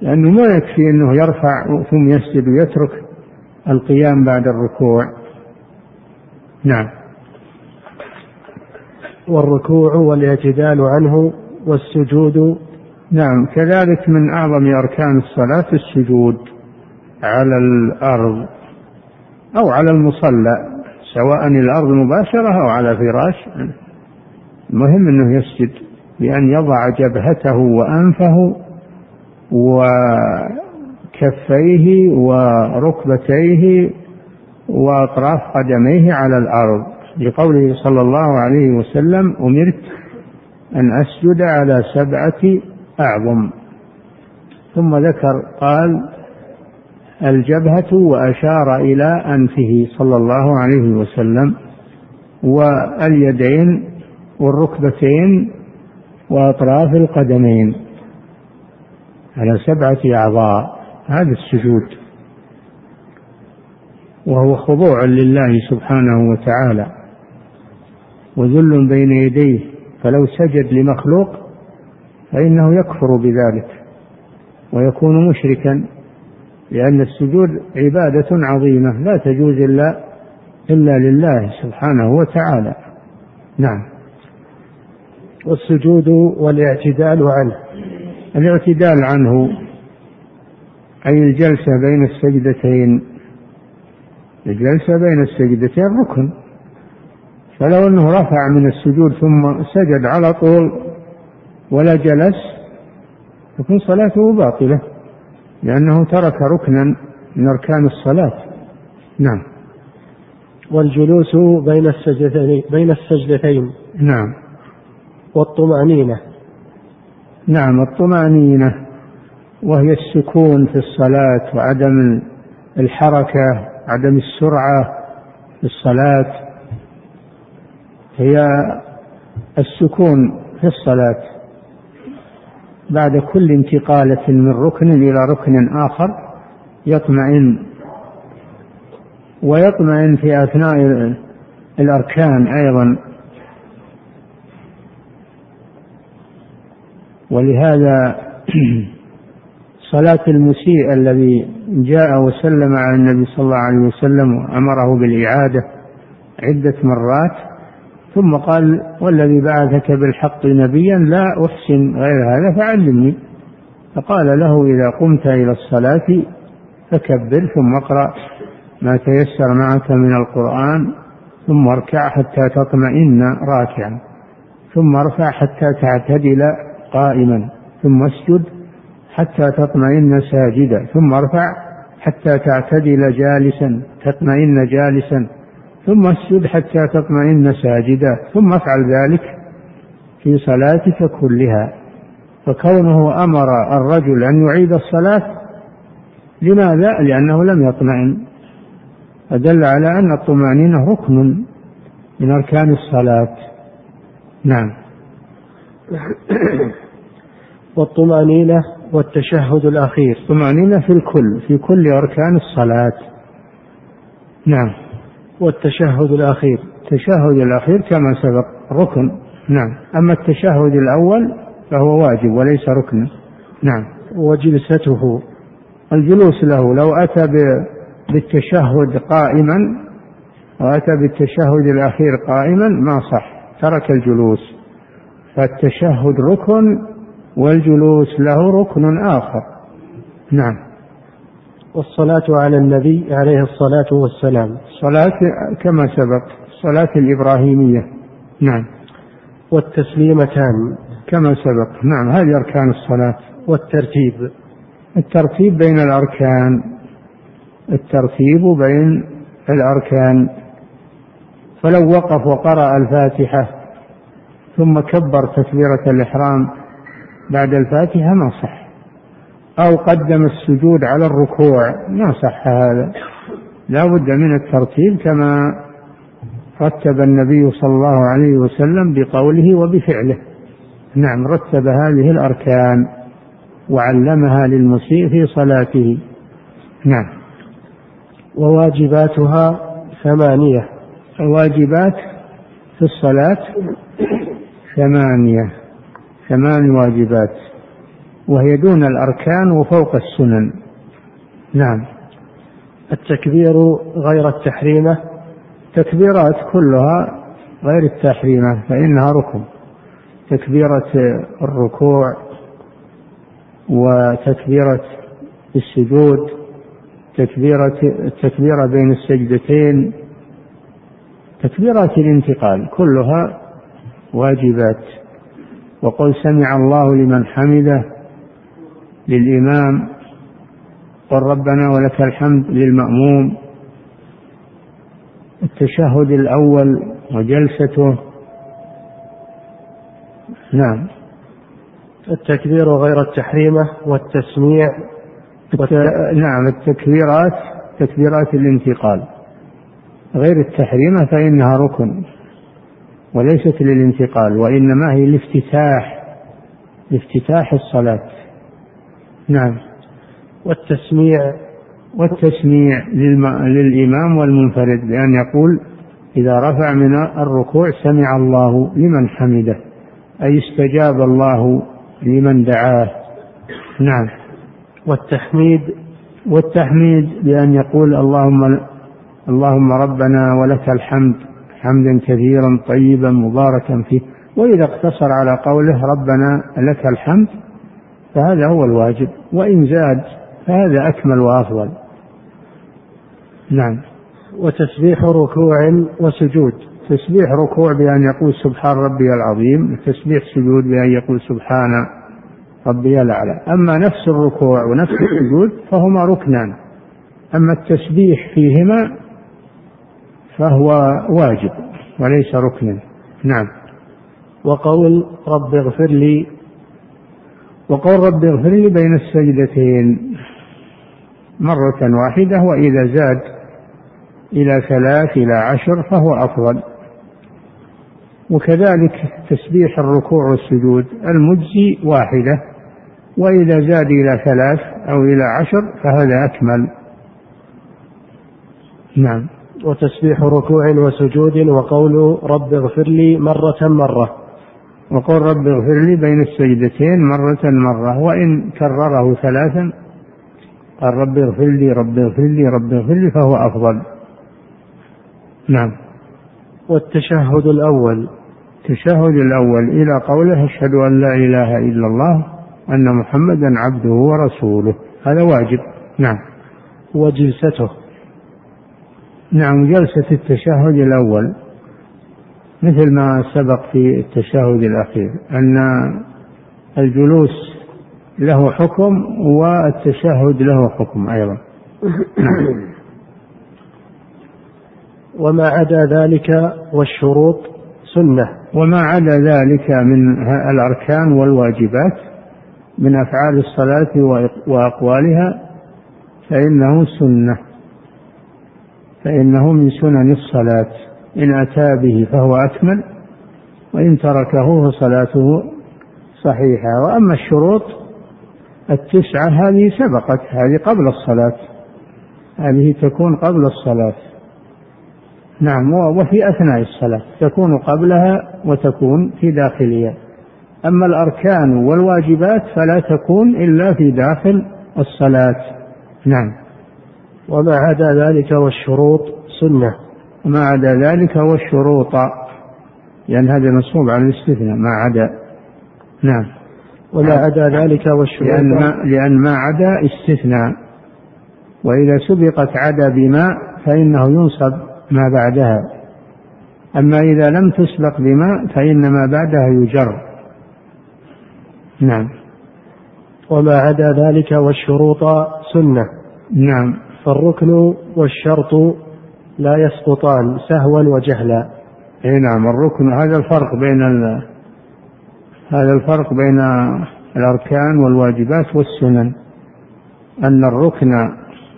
لأنه ما يكفي أنه يرفع ثم يسجد ويترك. القيام بعد الركوع. نعم. والركوع والاعتدال عنه والسجود. نعم. كذلك من أعظم أركان الصلاة السجود على الأرض أو على المصلى سواء الأرض مباشرة أو على فراش. المهم أنه يسجد بأن يضع جبهته وأنفه وكفيه وركبتيه وأطراف قدميه على الأرض. لقوله صلى الله عليه وسلم أمرت أن أسجد على سبعة أعظم. ثم ذكر قال الجبهة وأشار إلى أنفه صلى الله عليه وسلم واليدين والركبتين وأطراف القدمين على سبعة أعضاء. هذا السجود وهو خضوع لله سبحانه وتعالى وذل بين يديه فلو سجد لمخلوق فإنه يكفر بذلك ويكون مشركا لأن السجود عبادة عظيمة لا تجوز إلا إلا لله سبحانه وتعالى. نعم. والسجود والاعتدال عنه. الاعتدال عنه أي الجلسة بين السجدتين. الجلسة بين السجدتين ركن. فلو أنه رفع من السجود ثم سجد على طول ولا جلس تكون صلاته باطلة لأنه ترك ركنا من أركان الصلاة. نعم. والجلوس بين السجدتين بين السجدتين. نعم. والطمأنينة. نعم الطمأنينة. وهي السكون في الصلاة وعدم الحركة عدم السرعة في الصلاة. هي السكون في الصلاة. بعد كل انتقالة من ركن إلى ركن آخر يطمئن. ويطمئن في أثناء الأركان أيضا. ولهذا صلاة المسيء الذي جاء وسلم على النبي صلى الله عليه وسلم وأمره بالإعادة عدة مرات ثم قال والذي بعثك بالحق نبيا لا أحسن غير هذا فعلمني. فقال له إذا قمت إلى الصلاة فكبر ثم اقرأ ما تيسر معك من القرآن ثم اركع حتى تطمئن راكعا ثم ارفع حتى تعتدل قائما ثم اسجد حتى تطمئن ساجدا ثم ارفع حتى تعتدل جالسا تطمئن جالسا ثم اسجد حتى تطمئن ساجدا ثم افعل ذلك في صلاتك كلها. فكونه أمر الرجل أن يعيد الصلاة لماذا؟ لأنه لم يطمئن. فدل على أن الطمأنينة ركن من أركان الصلاة. نعم. والطمأنينة والتشهد الأخير. الطمأنينة في الكل في كل أركان الصلاة. نعم. والتشهد الأخير. التشهد الأخير كما سبق ركن. نعم. أما التشهد الأول فهو واجب وليس ركنا نعم. وجلسته. الجلوس له. لو أتى بالتشهد قائما وأتى بالتشهد الأخير قائما ما صح. ترك الجلوس. فالتشهد ركن والجلوس له ركن آخر. نعم. والصلاة على النبي عليه الصلاة والسلام. صلاة كما سبق الصلاة الإبراهيمية. نعم. والتسليمتان. كما سبق. نعم هذه أركان الصلاة. والترتيب. الترتيب بين الأركان. الترتيب بين الأركان. فلو وقف وقرأ الفاتحة ثم كبر تكبيرة الإحرام بعد الفاتحة ما صح. أو قدم السجود على الركوع ما صح هذا. لا بد من الترتيب كما رتب النبي صلى الله عليه وسلم بقوله وبفعله. نعم رتب هذه الأركان وعلمها للمسيء في صلاته. نعم. وواجباتها ثمانية. الواجبات في الصلاة ثمانية. ثمان واجبات وهي دون الأركان وفوق السنن. نعم. التكبير غير التحريمة؟ تكبيرات كلها غير التحريمة فإنها ركن. تكبيرة الركوع وتكبيرة السجود تكبيرة التكبيرة بين السجدتين. تكبيرات الانتقال كلها واجبات. وقل سمع الله لمن حمده للإمام قل ربنا ولك الحمد للمأموم التشهد الأول وجلسته نعم التكبير غير التحريمة والتسميع والت... نعم التكبيرات تكبيرات الانتقال. غير التحريمة فإنها ركن. وليست للانتقال وإنما هي الافتتاح لافتتاح الصلاة. نعم. والتسميع والتسميع للإمام والمنفرد بأن يقول إذا رفع من الركوع سمع الله لمن حمده أي استجاب الله لمن دعاه. نعم. والتحميد والتحميد بأن يقول اللهم اللهم ربنا ولك الحمد حمدا كثيرا طيبا مباركا فيه. وإذا اقتصر على قوله ربنا لك الحمد فهذا هو الواجب. وإن زاد فهذا أكمل وأفضل. نعم. وتسبيح ركوع وسجود. التسبيح ركوع بأن يقول سبحان ربي العظيم التسبيح سجود بأن يقول سبحان ربي الأعلى. أما نفس الركوع ونفس السجود فهما ركنان. أما التسبيح فيهما فهو واجب وليس ركنا نعم. وقول رب اغفر لي وقول رب اغفر لي بين السجدتين مرة واحدة وإذا زاد إلى ثلاث إلى عشر فهو أفضل. وكذلك تسبيح الركوع والسجود المجزي واحدة وإذا زاد إلى ثلاث أو إلى عشر فهذا أكمل. نعم. وتسبيح ركوع وسجود وقول رب اغفر لي مرة مرة. وقول رب اغفر لي بين السجدتين مرة مرة وإن كرره ثلاثا قال رب اغفر لي رب اغفر لي رب اغفر لي فهو أفضل. نعم. والتشهد الأول. التشهد الأول إلى قوله أشهد أن لا إله إلا الله أن محمدا عبده ورسوله. هذا واجب. نعم. وجلسته. نعم جلسة التشهد الأول مثل ما سبق في التشهد الأخير أن الجلوس له حكم والتشهد له حكم أيضا. وما عدا ذلك والشروط سنة. وما عدا ذلك من الأركان والواجبات من أفعال الصلاة وأقوالها فإنه سنة. فإنه من سنن الصلاة. إن أتى به فهو أكمل وإن تركه فصلاته صحيحة. وأما الشروط التسعة هذه سبقت هذه قبل الصلاة. هذه تكون قبل الصلاة. نعم وفي أثناء الصلاة تكون قبلها وتكون في داخلها. أما الأركان والواجبات فلا تكون إلا في داخل الصلاة. نعم. وما عدا ذلك والشروط سنة. وما عدا ذلك والشروط. لأن هذا منصوب على الاستثناء. ما عدا. نعم. وما عدا ذلك والشروط. لأن ما, لأن ما عدا استثناء. وإذا سبقت عدا بما فإنه ينصب ما بعدها. أما إذا لم تسبق بما فإن ما بعدها يجر. نعم. وما عدا ذلك والشروط سنة. نعم. فالركن والشرط لا يسقطان سهوا وجهلا. أي نعم الركن هذا الفرق بين ال... هذا الفرق بين الأركان والواجبات والسنن. أن الركن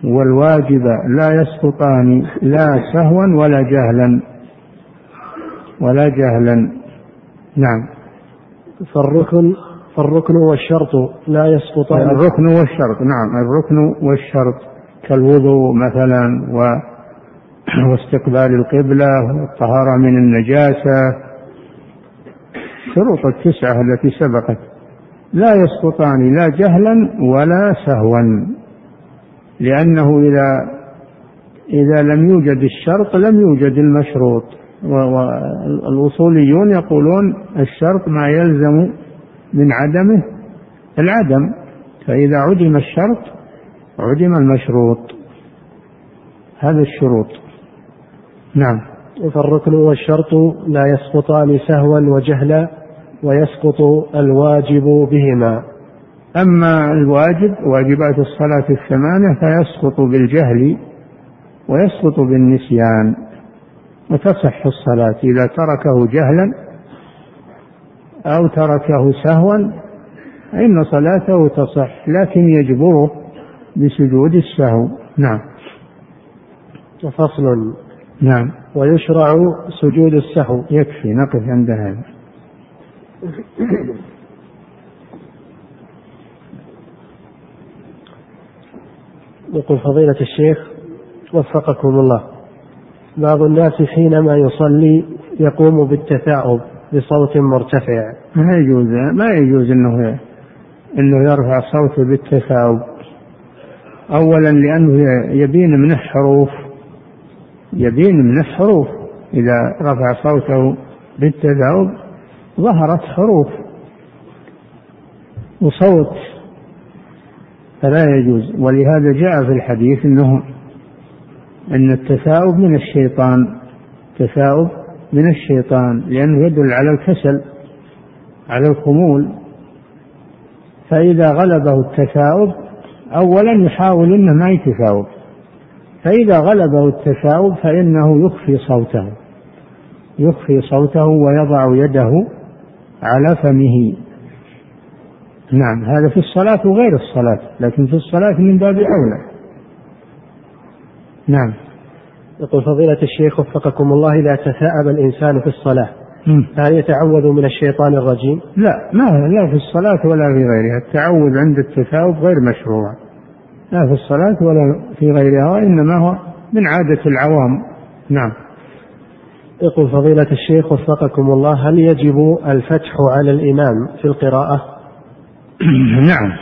والواجب لا يسقطان لا سهوا ولا جهلا. ولا جهلا. نعم. فالركن فالركن والشرط لا يسقطان. الركن والشرط نعم. الركن والشرط. كالوضوء مثلا و واستقبال القبلة والطهارة من النجاسة. شروط التسعة التي سبقت لا يسقطان لا جهلا ولا سهوا لأنه إذا إذا لم يوجد الشرط لم يوجد المشروط. والأصوليون يقولون الشرط ما يلزم من عدمه العدم فإذا عدم الشرط عدم المشروط. هذا الشروط. نعم. فالركن والشرط لا يسقطان سهوا وجهلا ويسقط الواجب بهما. أما الواجب واجبات الصلاة الثمانية فيسقط بالجهل ويسقط بالنسيان. وتصح الصلاة إذا تركه جهلا أو تركه سهوا فإن صلاته تصح لكن يجبره بسجود السهو. نعم. فصل نعم. ويشرع سجود السهو. يكفي. نقف عند هذا. يقول فضيلة الشيخ وفقكم الله. بعض الناس حينما يصلي يقوم بالتثاؤب بصوت مرتفع. ما يجوز ما يجوز انه إنه يرفع صوته بالتثاؤب. اولا لأنه يبين منه حروف يبين من الحروف. إذا رفع صوته بالتذاوب ظهرت حروف وصوت فلا يجوز. ولهذا جاء في الحديث إنه إن التثاؤب من الشيطان تثاؤب من الشيطان لأنه يدل على الكسل على الخمول. فإذا غلبه التثاؤب أولا يحاول أنه ما يتثاؤب فإذا غلبه التثاؤب فإنه يخفي صوته. يخفي صوته ويضع يده على فمه. نعم هذا في الصلاة وغير الصلاة لكن في الصلاة من باب أولى. نعم. يقول فضيلة الشيخ وفقكم الله إذا تثاءب الإنسان في الصلاة هل يتعوذ من الشيطان الرجيم؟ لا ما لا في الصلاة ولا في غيرها، التعوذ عند التثاؤب غير مشروع. لا في الصلاة ولا في غيرها وإنما هو من عادة العوام. نعم. يقول فضيلة الشيخ وفقكم الله هل يجب الفتح على الإمام في القراءة؟ نعم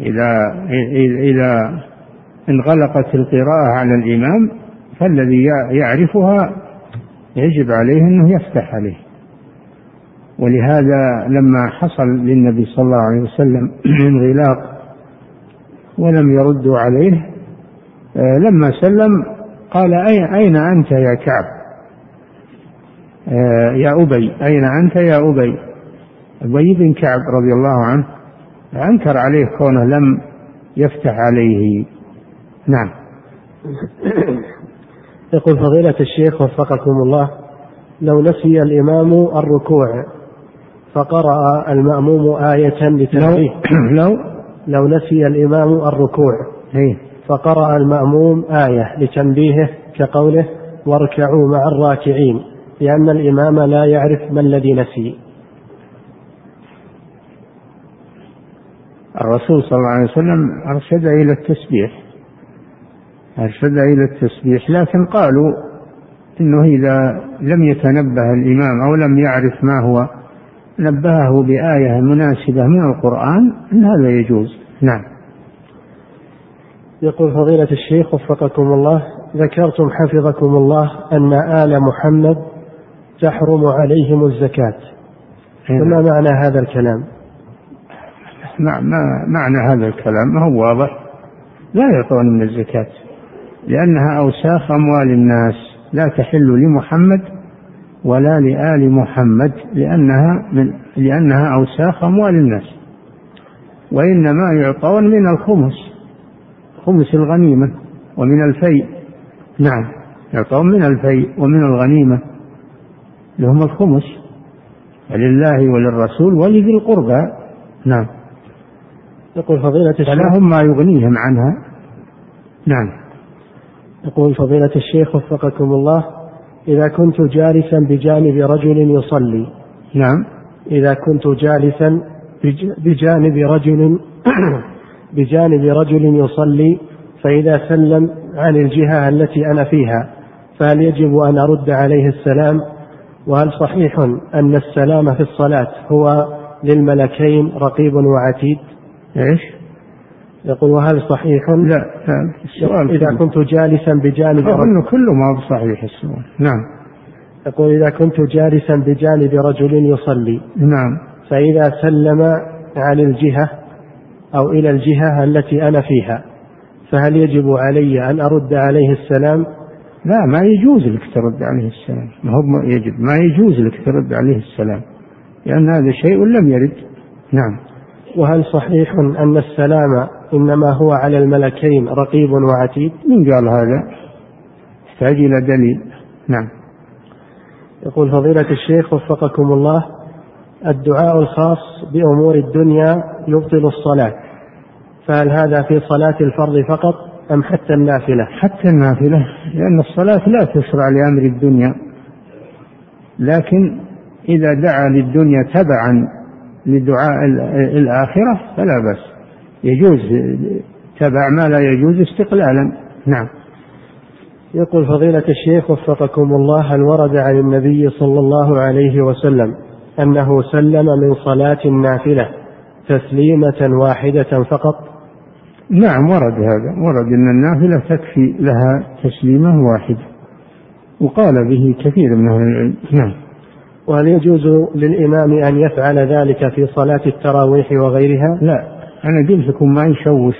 إذا إذا انغلقت القراءة على الإمام فالذي يعرفها يجب عليه أنه يفتح عليه ولهذا لما حصل للنبي صلى الله عليه وسلم انغلاق ولم يردوا عليه آه، لما سلم قال أين أنت يا كعب؟ آه، يا أبي أين أنت يا أبي؟ أبي بن كعب رضي الله عنه أنكر عليه كونه لم يفتح عليه. نعم. يقول فضيلة الشيخ وفقكم الله لو نسي الإمام الركوع فقرأ المأموم آية لتنبيه. لو لو نسي الإمام الركوع. إيه. فقرأ المأموم آية لتنبيهه كقوله واركعوا مع الراكعين لأن الإمام لا يعرف ما الذي نسي. الرسول صلى الله عليه وسلم أرشد إلى التسبيح. أرشد إلى التسبيح لكن قالوا إنه إذا لم يتنبه الإمام أو لم يعرف ما هو نبهه بآية مناسبة من القرآن إن هذا يجوز. نعم. يقول فضيلة الشيخ وفقكم الله ذكرتم حفظكم الله أن آل محمد تحرم عليهم الزكاة. فما معنى هذا الكلام؟ معنى هذا الكلام؟ ما هو واضح. لا يعطون من الزكاة لأنها أوساخ أموال الناس لا تحل لمحمد ولا لآل محمد لأنها من لأنها أوساخ أموال الناس. وإنما يعطون من الخمس خمس الغنيمة ومن الفيء. نعم يعطون من الفيء ومن الغنيمة. لهم الخمس. ولله وللرسول ولذي القربى. نعم. يقول فضيلة الشيخ فلهم ما يغنيهم عنها. نعم. يقول فضيلة الشيخ وفقكم الله إذا كنت جالسا بجانب رجل يصلي. نعم. إذا كنت جالسا بجانب رجل بجانب رجل يصلي فإذا سلم عن الجهة التي أنا فيها فهل يجب أن أرد عليه السلام؟ وهل صحيح أن السلام في الصلاة هو للملكين رقيب وعتيد؟ إيش؟ يقول وهل صحيح؟ لا السؤال إذا كنت جالسا بجانب أظن كله ما هو صحيح السؤال. نعم. يقول إذا كنت جالسا بجانب رجل يصلي. نعم. فإذا سلم عن الجهة أو إلى الجهة التي أنا فيها فهل يجب علي أن أرد عليه السلام؟ لا ما يجوز لك ترد عليه السلام. ما هو يجب ما يجوز لك ترد عليه السلام لأن هذا شيء لم يرد. نعم. وهل صحيح أن السلام إنما هو على الملكين رقيب وعتيد. من قال هذا؟ يحتاج إلى دليل. نعم. يقول فضيلة الشيخ وفقكم الله الدعاء الخاص بأمور الدنيا يبطل الصلاة. فهل هذا في صلاة الفرض فقط أم حتى النافلة؟ حتى النافلة لأن الصلاة لا تشرع لأمر الدنيا. لكن إذا دعا للدنيا تبعا لدعاء الآخرة فلا بأس. يجوز تبع ما لا يجوز استقلالا. نعم. يقول فضيلة الشيخ وفقكم الله هل ورد عن النبي صلى الله عليه وسلم أنه سلم من صلاة نافلة تسليمة واحدة فقط. نعم ورد هذا. ورد أن النافلة تكفي لها تسليمة واحدة. وقال به كثير من أهل العلم. نعم. وهل يجوز للإمام أن يفعل ذلك في صلاة التراويح وغيرها؟ لا. أنا قلت لكم ما يشوش.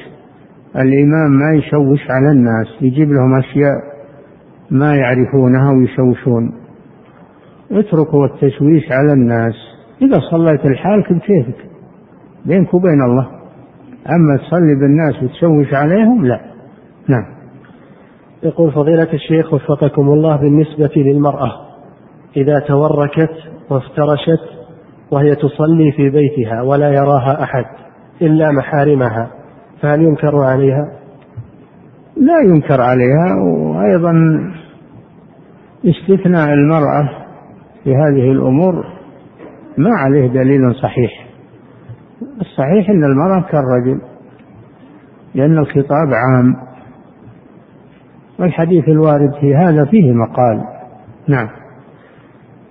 الإمام ما يشوش على الناس. يجيب لهم أشياء ما يعرفونها ويشوشون. اتركوا التشويش على الناس. إذا صليت لحالك بكيفك بينك وبين الله. أما تصلي بالناس وتشوش عليهم لا. نعم. يقول فضيلة الشيخ وفقكم الله بالنسبة للمرأة. إذا توركت وافترشت وهي تصلي في بيتها ولا يراها أحد. إلا محارمها فهل ينكر عليها؟ لا ينكر عليها وأيضا استثناء المرأة في هذه الأمور ما عليه دليل صحيح. الصحيح أن المرأة كالرجل لأن الخطاب عام والحديث الوارد في هذا فيه مقال. نعم.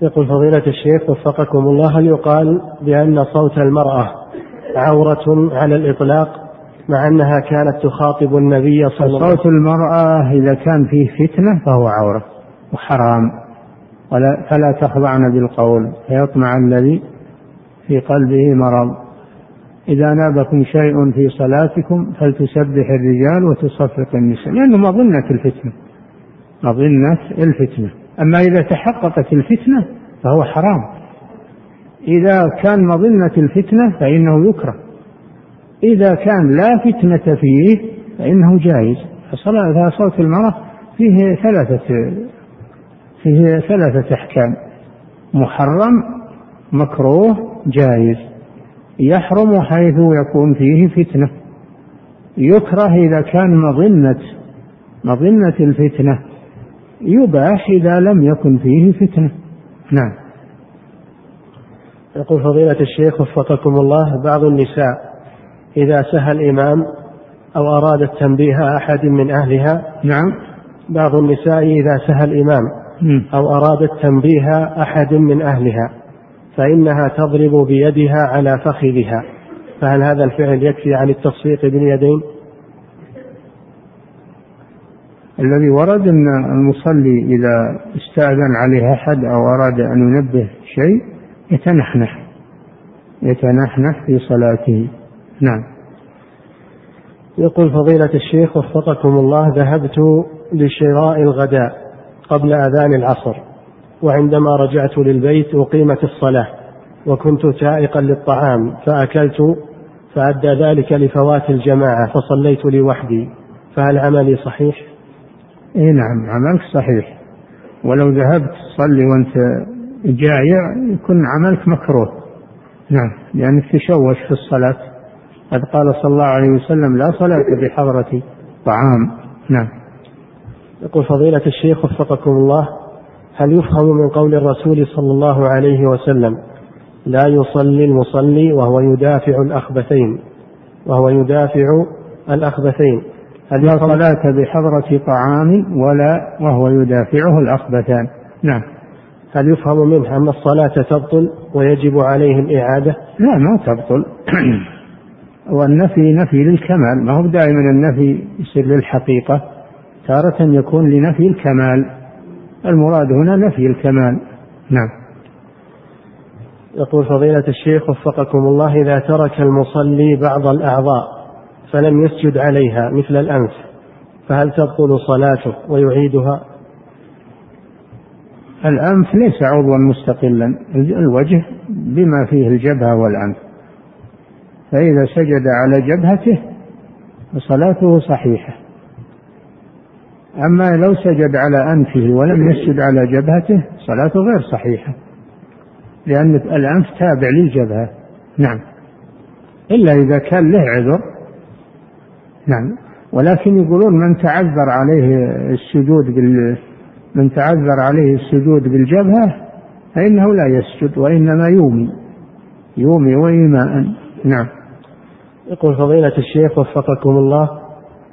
يقول فضيلة الشيخ وفقكم الله هل يقال بأن صوت المرأة عورة على الإطلاق مع أنها كانت تخاطب النبي صلى الله عليه وسلم صوت المرأة إذا كان فيه فتنة فهو عورة وحرام. ولا فلا تخضعن بالقول فيطمع الذي في قلبه مرض. إذا نابكم شيء في صلاتكم فلتسبح الرجال وتصفق النساء لأنه مظنة الفتنة. مظنة الفتنة. أما إذا تحققت الفتنة فهو حرام. إذا كان مظنة الفتنة فإنه يكره. إذا كان لا فتنة فيه فإنه جائز. فصلاة صوت المرأة فيه ثلاثة فيه ثلاثة أحكام. محرم مكروه جائز. يحرم حيث يكون فيه فتنة. يكره إذا كان مظنة مظنة الفتنة. يباح إذا لم يكن فيه فتنة. نعم. يقول فضيلة الشيخ وفقكم الله بعض النساء إذا سهى الإمام أو أرادت تنبيه أحد من أهلها نعم. بعض النساء إذا سهى الإمام أو أرادت تنبيه أحد من أهلها فإنها تضرب بيدها على فخذها. فهل هذا الفعل يكفي عن التصفيق باليدين؟ الذي ورد أن المصلي إذا استأذن عليه أحد أو أراد أن ينبه شيء يتنحنح. يتنحنح في صلاته. نعم. يقول فضيلة الشيخ وفقكم الله ذهبت لشراء الغداء قبل أذان العصر وعندما رجعت للبيت أقيمت الصلاة وكنت تائقا للطعام فأكلت فأدى ذلك لفوات الجماعة فصليت لوحدي فهل عملي صحيح؟ اي نعم عملك صحيح. ولو ذهبت تصلي وأنت جائع يكون عملك مكروه. نعم لأنك تشوش في الصلاة؟ قد قال صلى الله عليه وسلم لا صلاة بحضرة طعام. نعم. يقول فضيلة الشيخ وفقكم الله هل يفهم من قول الرسول صلى الله عليه وسلم لا يصلي المصلي وهو يدافع الأخبثين وهو يدافع الأخبثين هل لا صلاة بحضرة طعام ولا وهو يدافعه الأخبثان. نعم. هل يفهم منه أن الصلاة تبطل ويجب عليه الإعادة لا ما تبطل. والنفي نفي للكمال. ما هو دائما النفي يصير للحقيقة؟ تارة يكون لنفي الكمال. المراد هنا نفي الكمال. نعم. يقول فضيلة الشيخ وفقكم الله إذا ترك المصلي بعض الأعضاء فلم يسجد عليها مثل الأنف فهل تبطل صلاته ويعيدها؟ الأنف ليس عضوا مستقلا الوجه بما فيه الجبهة والأنف. فإذا سجد على جبهته فصلاته صحيحة. أما لو سجد على أنفه ولم يسجد على جبهته صلاته غير صحيحة لأن الأنف تابع للجبهة. نعم. إلا إذا كان له عذر. نعم. ولكن يقولون من تعذر عليه السجود بال من تعذر عليه السجود بالجبهة فإنه لا يسجد وإنما يومي. يومي وإيماء. نعم. يقول فضيلة الشيخ وفقكم الله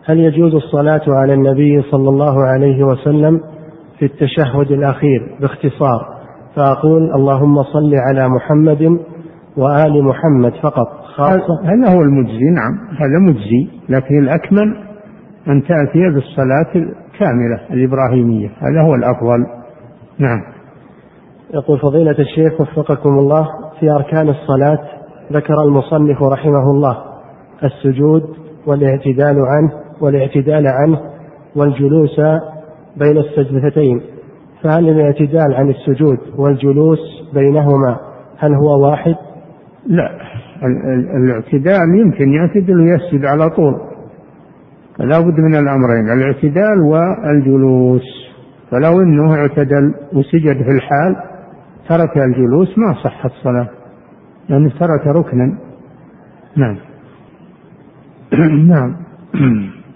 هل يجوز الصلاة على النبي صلى الله عليه وسلم في التشهد الأخير باختصار؟ فأقول اللهم صل على محمد وآل محمد فقط. خاصة هذا هو المجزي نعم. هذا مجزي. لكن الأكمل أن تأتي بالصلاة الكاملة الإبراهيمية هذا هو الأفضل. نعم. يقول فضيلة الشيخ وفقكم الله في أركان الصلاة ذكر المصنف رحمه الله السجود والاعتدال عنه والاعتدال عنه والجلوس بين السجدتين. فهل الاعتدال عن السجود والجلوس بينهما هل هو واحد؟ لا الاعتدال يمكن يعتدل ويسجد على طول. فلا بد من الأمرين الاعتدال والجلوس. فلو أنه اعتدل وسجد في الحال ترك الجلوس ما صحت الصلاة لأنه ترك ركنا. نعم. نعم.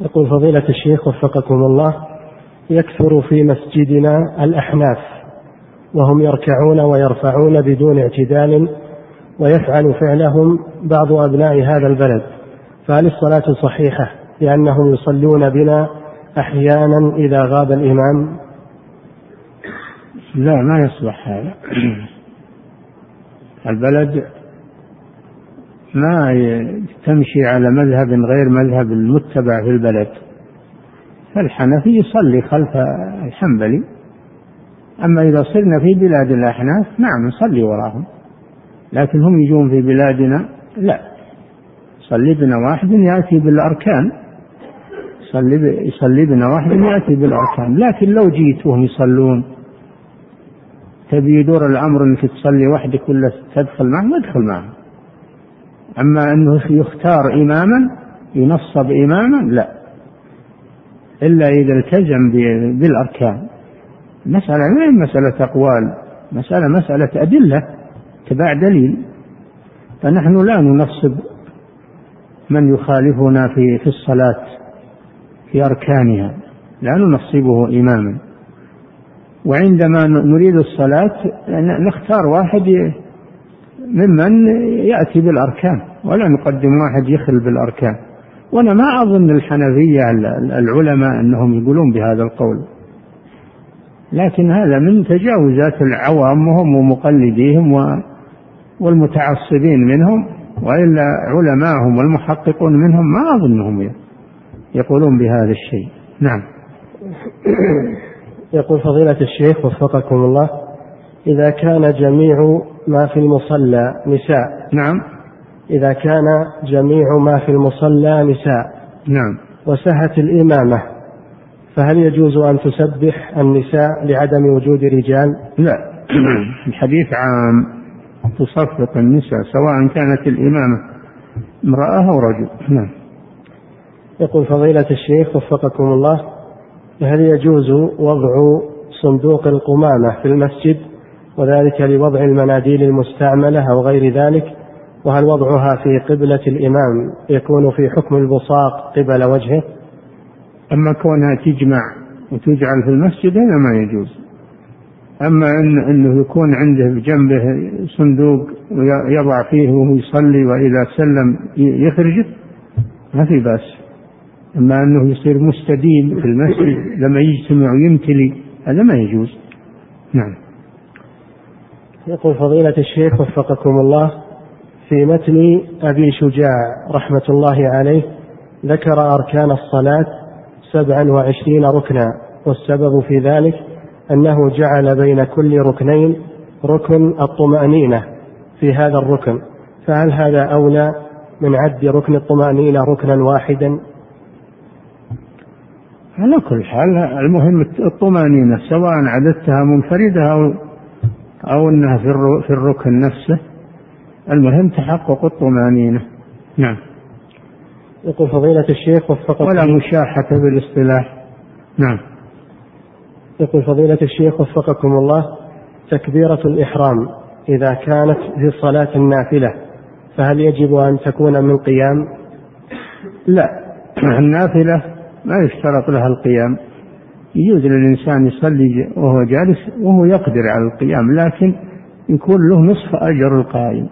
يقول فضيلة الشيخ وفقكم الله يكثر في مسجدنا الأحناف وهم يركعون ويرفعون بدون اعتدال ويفعل فعلهم بعض أبناء هذا البلد. فهل الصلاة صحيحة؟ لأنهم يصلون بنا أحيانا إذا غاب الإمام. لا ما يصلح هذا. البلد ما تمشي على مذهب غير مذهب المتبع في البلد. فالحنفي يصلي خلف الحنبلي. أما إذا صرنا في بلاد الأحناف نعم نصلي وراهم. لكن هم يجون في بلادنا لا. يصلي بنا واحد يأتي بالأركان. يصلي يصلي بنا واحد يأتي بالأركان. لكن لو جيت وهم يصلون تبي يدور الأمر أنك تصلي وحدك ولا تدخل معهم؟ ادخل معهم. أما أنه يختار إماما ينصب إماما لا. إلا إذا التزم بالأركان. مسألة ما هي مسألة أقوال؟ مسألة مسألة أدلة تبع دليل. فنحن لا ننصب من يخالفنا في في الصلاة. في أركانها لا ننصبه إماما. وعندما نريد الصلاة نختار واحد ممن يأتي بالأركان ولا نقدم واحد يخل بالأركان. وأنا ما أظن الحنفية العلماء أنهم يقولون بهذا القول. لكن هذا من تجاوزات العوام وهم ومقلديهم والمتعصبين منهم وإلا علماءهم والمحققون منهم ما أظنهم يقولون بهذا الشيء. نعم. يقول فضيلة الشيخ وفقكم الله إذا كان جميع ما في المصلى نساء. نعم. إذا كان جميع ما في المصلى نساء. نعم. وسهت الإمامة فهل يجوز أن تسبح النساء لعدم وجود رجال؟ لا. الحديث عام. تصفق النساء سواء كانت الإمامة امرأة أو رجل. نعم. يقول فضيلة الشيخ وفقكم الله هل يجوز وضع صندوق القمامة في المسجد وذلك لوضع المناديل المستعملة أو غير ذلك؟ وهل وضعها في قبلة الإمام يكون في حكم البصاق قبل وجهه؟ أما كونها تجمع وتجعل في المسجد هذا ما يجوز. أما إن أنه يكون عنده بجنبه صندوق ويضع فيه وهو يصلي وإذا سلم يخرجه ما في بأس. أما أنه يصير مستديم في المسجد لما يجتمع ويمتلي هذا ما يجوز. نعم. يقول فضيلة الشيخ وفقكم الله في متن أبي شجاع رحمة الله عليه ذكر أركان الصلاة سبعا وعشرين ركنا والسبب في ذلك أنه جعل بين كل ركنين ركن الطمأنينة في هذا الركن. فهل هذا أولى من عد ركن الطمأنينة ركنا واحدا؟ على كل حال المهم الطمأنينة سواء عددتها منفردة أو أو أنها في الركن نفسه. المهم تحقق الطمأنينة. نعم. يقول فضيلة الشيخ وفقك ولا مشاحة بالاصطلاح. نعم. يقول فضيلة الشيخ وفقكم الله تكبيرة الإحرام إذا كانت في صلاة النافلة فهل يجب أن تكون من قيام؟ لا. النافلة ما يشترط لها القيام. يجوز للإنسان يصلي وهو جالس وهو يقدر على القيام لكن يكون له نصف أجر القائم.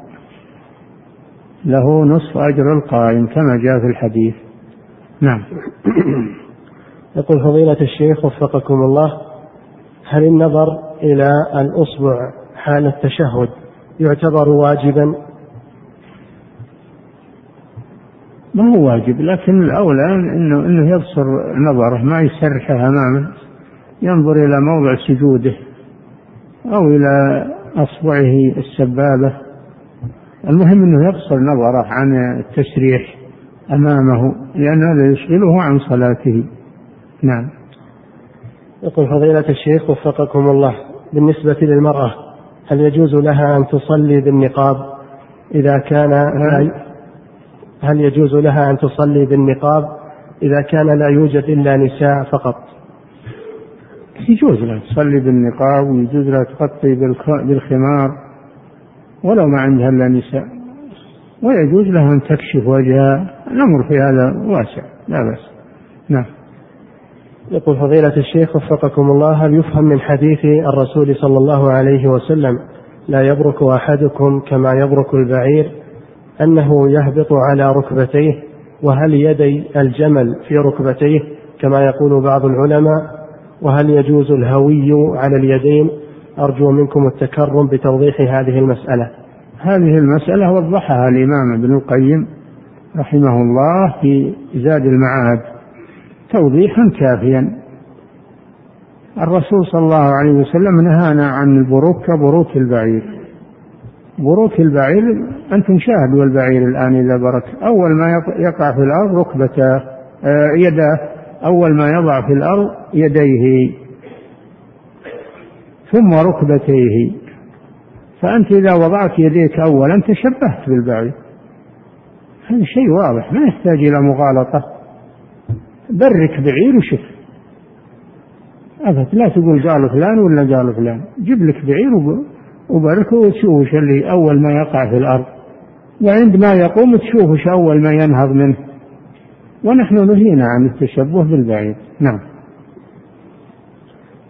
له نصف أجر القائم كما جاء في الحديث. نعم. يقول فضيلة الشيخ وفقكم الله هل النظر إلى الأصبع حال التشهد يعتبر واجبا ما هو واجب لكن الأولى إنه إنه يبصر نظره ما يسرحه أمامه ينظر إلى موضع سجوده أو إلى أصبعه السبابة. المهم أنه يبصر نظره عن التسريح أمامه لأن هذا يشغله عن صلاته. نعم. يقول فضيلة الشيخ وفقكم الله بالنسبة للمرأة هل يجوز لها أن تصلي بالنقاب إذا كان هل يجوز لها أن تصلي بالنقاب؟ إذا كان لا يوجد إلا نساء فقط. يجوز لها تصلي بالنقاب ويجوز لها تغطي بالخمار ولو ما عندها إلا نساء. ويجوز لها أن تكشف وجهها. الأمر في هذا واسع لا بأس. نعم. يقول فضيلة الشيخ وفقكم الله هل يفهم من حديث الرسول صلى الله عليه وسلم لا يبرك أحدكم كما يبرك البعير أنه يهبط على ركبتيه وهل يدي الجمل في ركبتيه كما يقول بعض العلماء؟ وهل يجوز الهوي على اليدين؟ أرجو منكم التكرم بتوضيح هذه المسألة. هذه المسألة وضحها الإمام ابن القيم رحمه الله في زاد المعاد. توضيحا كافيا. الرسول صلى الله عليه وسلم نهانا عن البروك كبروك البعير. بروك البعير أنتم شاهدوا البعير الآن إذا برك. أول ما يقع في الأرض ركبته آه، يداه أول ما يضع في الأرض يديه. ثم ركبتيه. فأنت إذا وضعت يديك أولا تشبهت بالبعير. هذا شيء واضح ما يحتاج إلى مغالطة. برك بعير وشف. أبد لا تقول قال فلان ولا قال فلان. جيب لك بعير وبركه وتشوف اللي أول ما يقع في الأرض. وعندما يقوم تشوف أول ما ينهض منه. ونحن نهينا عن التشبه بالبعير نعم.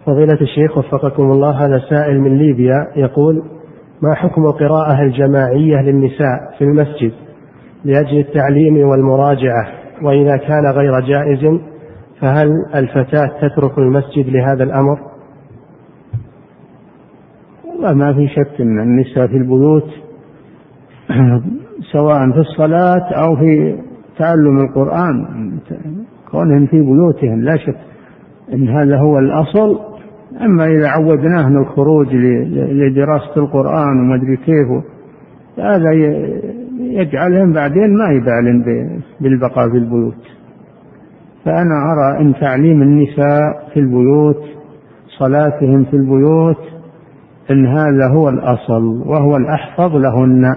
فضيلة الشيخ وفقكم الله هذا سائل من ليبيا يقول ما حكم القراءة الجماعية للنساء في المسجد لأجل التعليم والمراجعة؟ وإذا كان غير جائز فهل الفتاة تترك المسجد لهذا الأمر؟ والله ما في شك أن النساء في البيوت سواء في الصلاة أو في تعلم القرآن كونهن في بيوتهن لا شك أن هذا هو الأصل. أما إذا عودناهن الخروج لدراسة القرآن وما أدري كيف هذا يجعلهم بعدين ما يبالن بالبقاء في البيوت. فأنا أرى أن تعليم النساء في البيوت صلاتهم في البيوت أن هذا هو الأصل وهو الأحفظ لهن.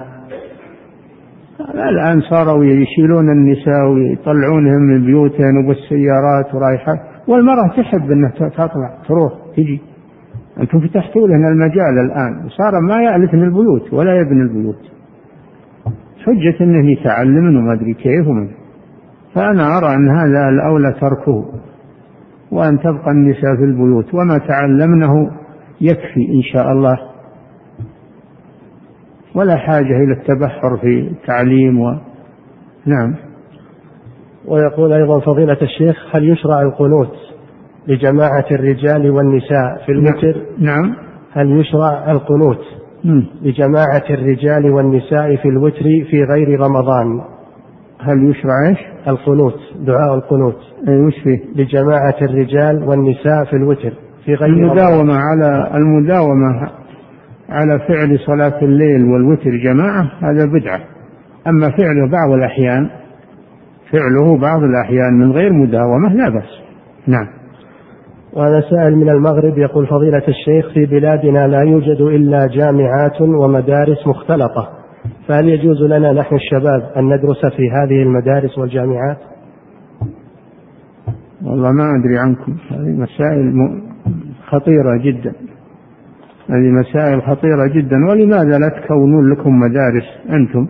الآن صاروا يشيلون النساء ويطلعونهم من بيوتهن وبالسيارات ورايحة. والمرأة تحب أنها تطلع تروح تجي. أنتم فتحتوا لنا المجال الآن. صار ما يألفن البيوت ولا يبني البيوت. حجة أنه يتعلم وما أدري كيف ومن. فأنا أرى أن هذا الأولى تركه. وأن تبقى النساء في البيوت. وما تعلمنه يكفي إن شاء الله. ولا حاجة إلى التبحر في التعليم و... نعم. ويقول أيضا فضيلة الشيخ هل يشرع القنوت لجماعة الرجال والنساء في الوتر؟ نعم. هل يشرع القنوت لجماعة الرجال والنساء في الوتر في غير رمضان؟ هل يشرع إيش؟ القنوت دعاء القنوت. اي وش فيه؟ لجماعة الرجال والنساء في الوتر. في غير المداومة. على المداومة على فعل صلاة الليل والوتر جماعة هذا بدعة. أما فعله بعض الأحيان فعله بعض الأحيان من غير مداومة لا بأس. نعم. وهذا سائل من المغرب يقول فضيلة الشيخ في بلادنا لا يوجد إلا جامعات ومدارس مختلطة فهل يجوز لنا نحن الشباب أن ندرس في هذه المدارس والجامعات؟ والله ما أدري عنكم هذه مسائل خطيرة جدا. هذه مسائل خطيرة جدا. ولماذا لا تكونون لكم مدارس أنتم؟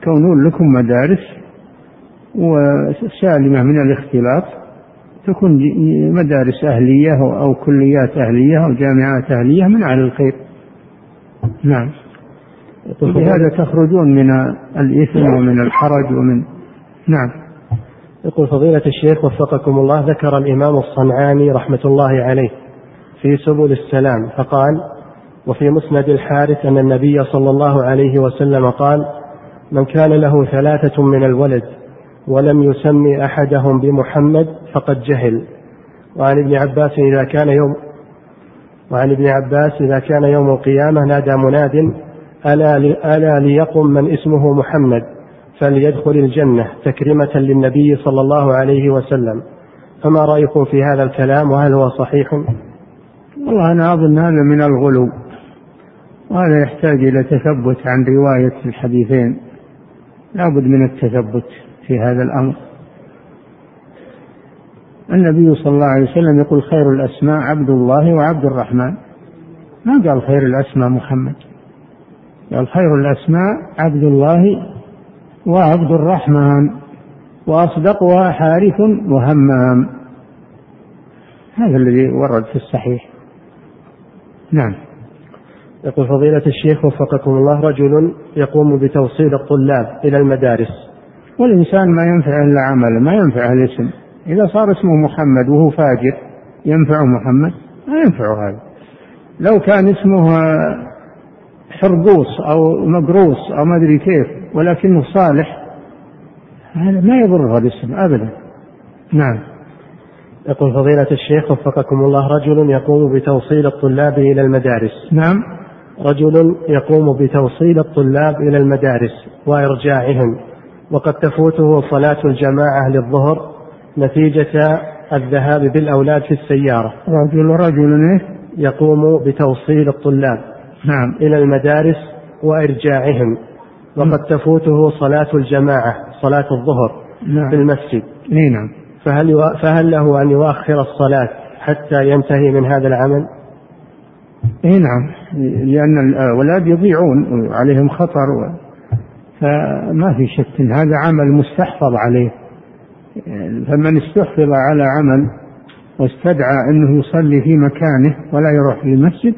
تكونون لكم مدارس وسالمة من الاختلاط. تكون مدارس أهلية أو كليات أهلية أو جامعات أهلية من أهل الخير. نعم. بهذا تخرجون من الإثم ومن الحرج ومن نعم. يقول فضيلة الشيخ وفقكم الله ذكر الإمام الصنعاني رحمة الله عليه. في سبل السلام فقال وفي مسند الحارث أن النبي صلى الله عليه وسلم قال من كان له ثلاثة من الولد ولم يسمي أحدهم بمحمد فقد جهل وعن ابن عباس إذا كان يوم وعن ابن عباس إذا كان يوم القيامة نادى مناد ألا, ألا ليقم من اسمه محمد فليدخل الجنة تكرمة للنبي صلى الله عليه وسلم فما رأيكم في هذا الكلام؟ وهل هو صحيح؟ والله أنا أظن هذا من الغلو. وهذا يحتاج إلى تثبت عن رواية الحديثين. لابد من التثبت في هذا الأمر. النبي صلى الله عليه وسلم يقول خير الأسماء عبد الله وعبد الرحمن. ما قال خير الأسماء محمد. قال خير الأسماء عبد الله وعبد الرحمن. وأصدقها حارث وهمام. هذا الذي ورد في الصحيح. نعم. يقول فضيلة الشيخ وفقكم الله رجل يقوم بتوصيل الطلاب إلى المدارس. والإنسان ما ينفع إلا عمله ما ينفع الاسم. إذا صار اسمه محمد وهو فاجر ينفع محمد؟ ما ينفع هذا. لو كان اسمه حرقوس أو مقروس أو ما أدري كيف ولكنه صالح هذا ما يضره الاسم أبدا. نعم. يقول فضيلة الشيخ وفقكم الله رجل يقوم بتوصيل الطلاب إلى المدارس. نعم. رجل يقوم بتوصيل الطلاب إلى المدارس وإرجاعهم وقد تفوته صلاة الجماعة للظهر نتيجة الذهاب بالأولاد في السيارة. رجل رجل إيه؟ يقوم بتوصيل الطلاب نعم. إلى المدارس وإرجاعهم وقد تفوته صلاة الجماعة صلاة الظهر نعم. في المسجد. إيه نعم. فهل. فهل له أن يؤخر الصلاة حتى ينتهي من هذا العمل؟ اي نعم لأن الاولاد يضيعون عليهم خطر و... فما في شك إن هذا عمل مستحفظ عليه فمن استحفظ على عمل واستدعى إنه يصلي في مكانه ولا يروح للمسجد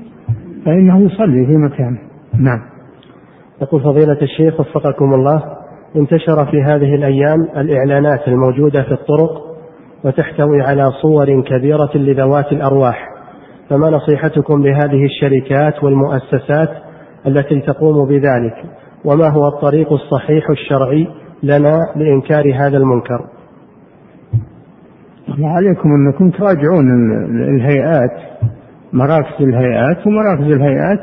فإنه يصلي في مكانه نعم يقول فضيلة الشيخ وفقكم الله انتشر في هذه الأيام الإعلانات الموجودة في الطرق وتحتوي على صور كبيرة لذوات الأرواح. فما نصيحتكم لهذه الشركات والمؤسسات التي تقوم بذلك؟ وما هو الطريق الصحيح الشرعي لنا لإنكار هذا المنكر؟ عليكم أنكم تراجعون الهيئات مراكز الهيئات ومراكز الهيئات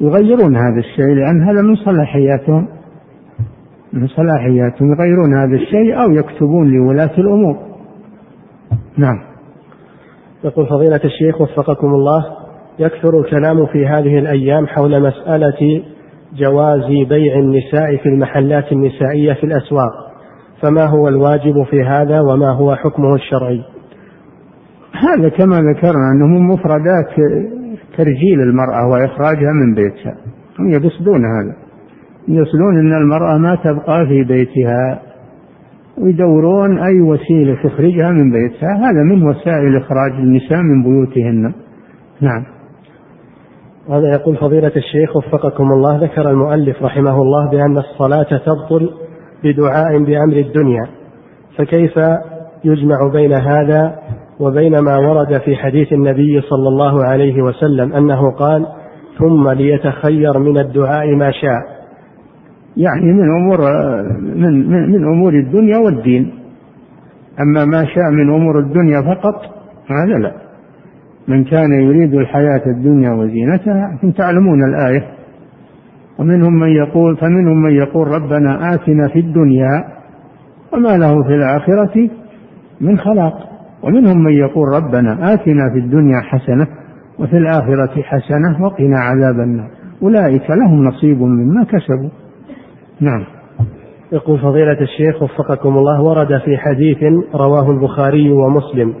يغيرون هذا الشيء لأن هذا من صلاحياتهم. من صلاحياتهم يغيرون هذا الشيء أو يكتبون لولاة الأمور. نعم. يقول فضيلة الشيخ وفقكم الله يكثر الكلام في هذه الأيام حول مسألة جواز بيع النساء في المحلات النسائية في الأسواق. فما هو الواجب في هذا وما هو حكمه الشرعي؟ هذا كما ذكرنا أنه من مفردات ترجيل المرأة وإخراجها من بيتها. هم يقصدون هذا. يقصدون أن المرأة ما تبقى في بيتها. ويدورون أي وسيلة تخرجها من بيتها. هذا من وسائل إخراج النساء من بيوتهن. نعم. هذا يقول فضيلة الشيخ وفقكم الله. ذكر المؤلف رحمه الله بأن الصلاة تبطل بدعاء بأمر الدنيا. فكيف يجمع بين هذا وبين ما ورد في حديث النبي صلى الله عليه وسلم أنه قال ثم ليتخير من الدعاء ما شاء يعني من أمور من من, من أمور الدنيا والدين. أما ما شاء من أمور الدنيا فقط هذا لا. من كان يريد الحياة الدنيا وزينتها أنتم تعلمون الآية. ومنهم من يقول فمنهم من يقول ربنا آتنا في الدنيا وما له في الآخرة من خلاق. ومنهم من يقول ربنا آتنا في الدنيا حسنة وفي الآخرة حسنة وقنا عذاب النار. أولئك لهم نصيب مما كسبوا. نعم. يقول فضيلة الشيخ وفقكم الله ورد في حديث رواه البخاري ومسلم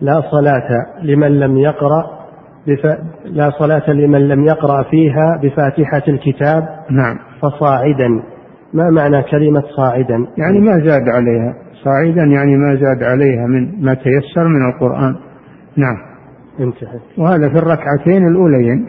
لا صلاة لمن لم يقرأ بف... لا صلاة لمن لم يقرأ فيها بفاتحة الكتاب نعم. فصاعدا. ما معنى كلمة صاعدا؟ يعني ما زاد عليها. صاعدا يعني ما زاد عليها من ما تيسر من القرآن. نعم. انتهت وهذا في الركعتين الأوليين.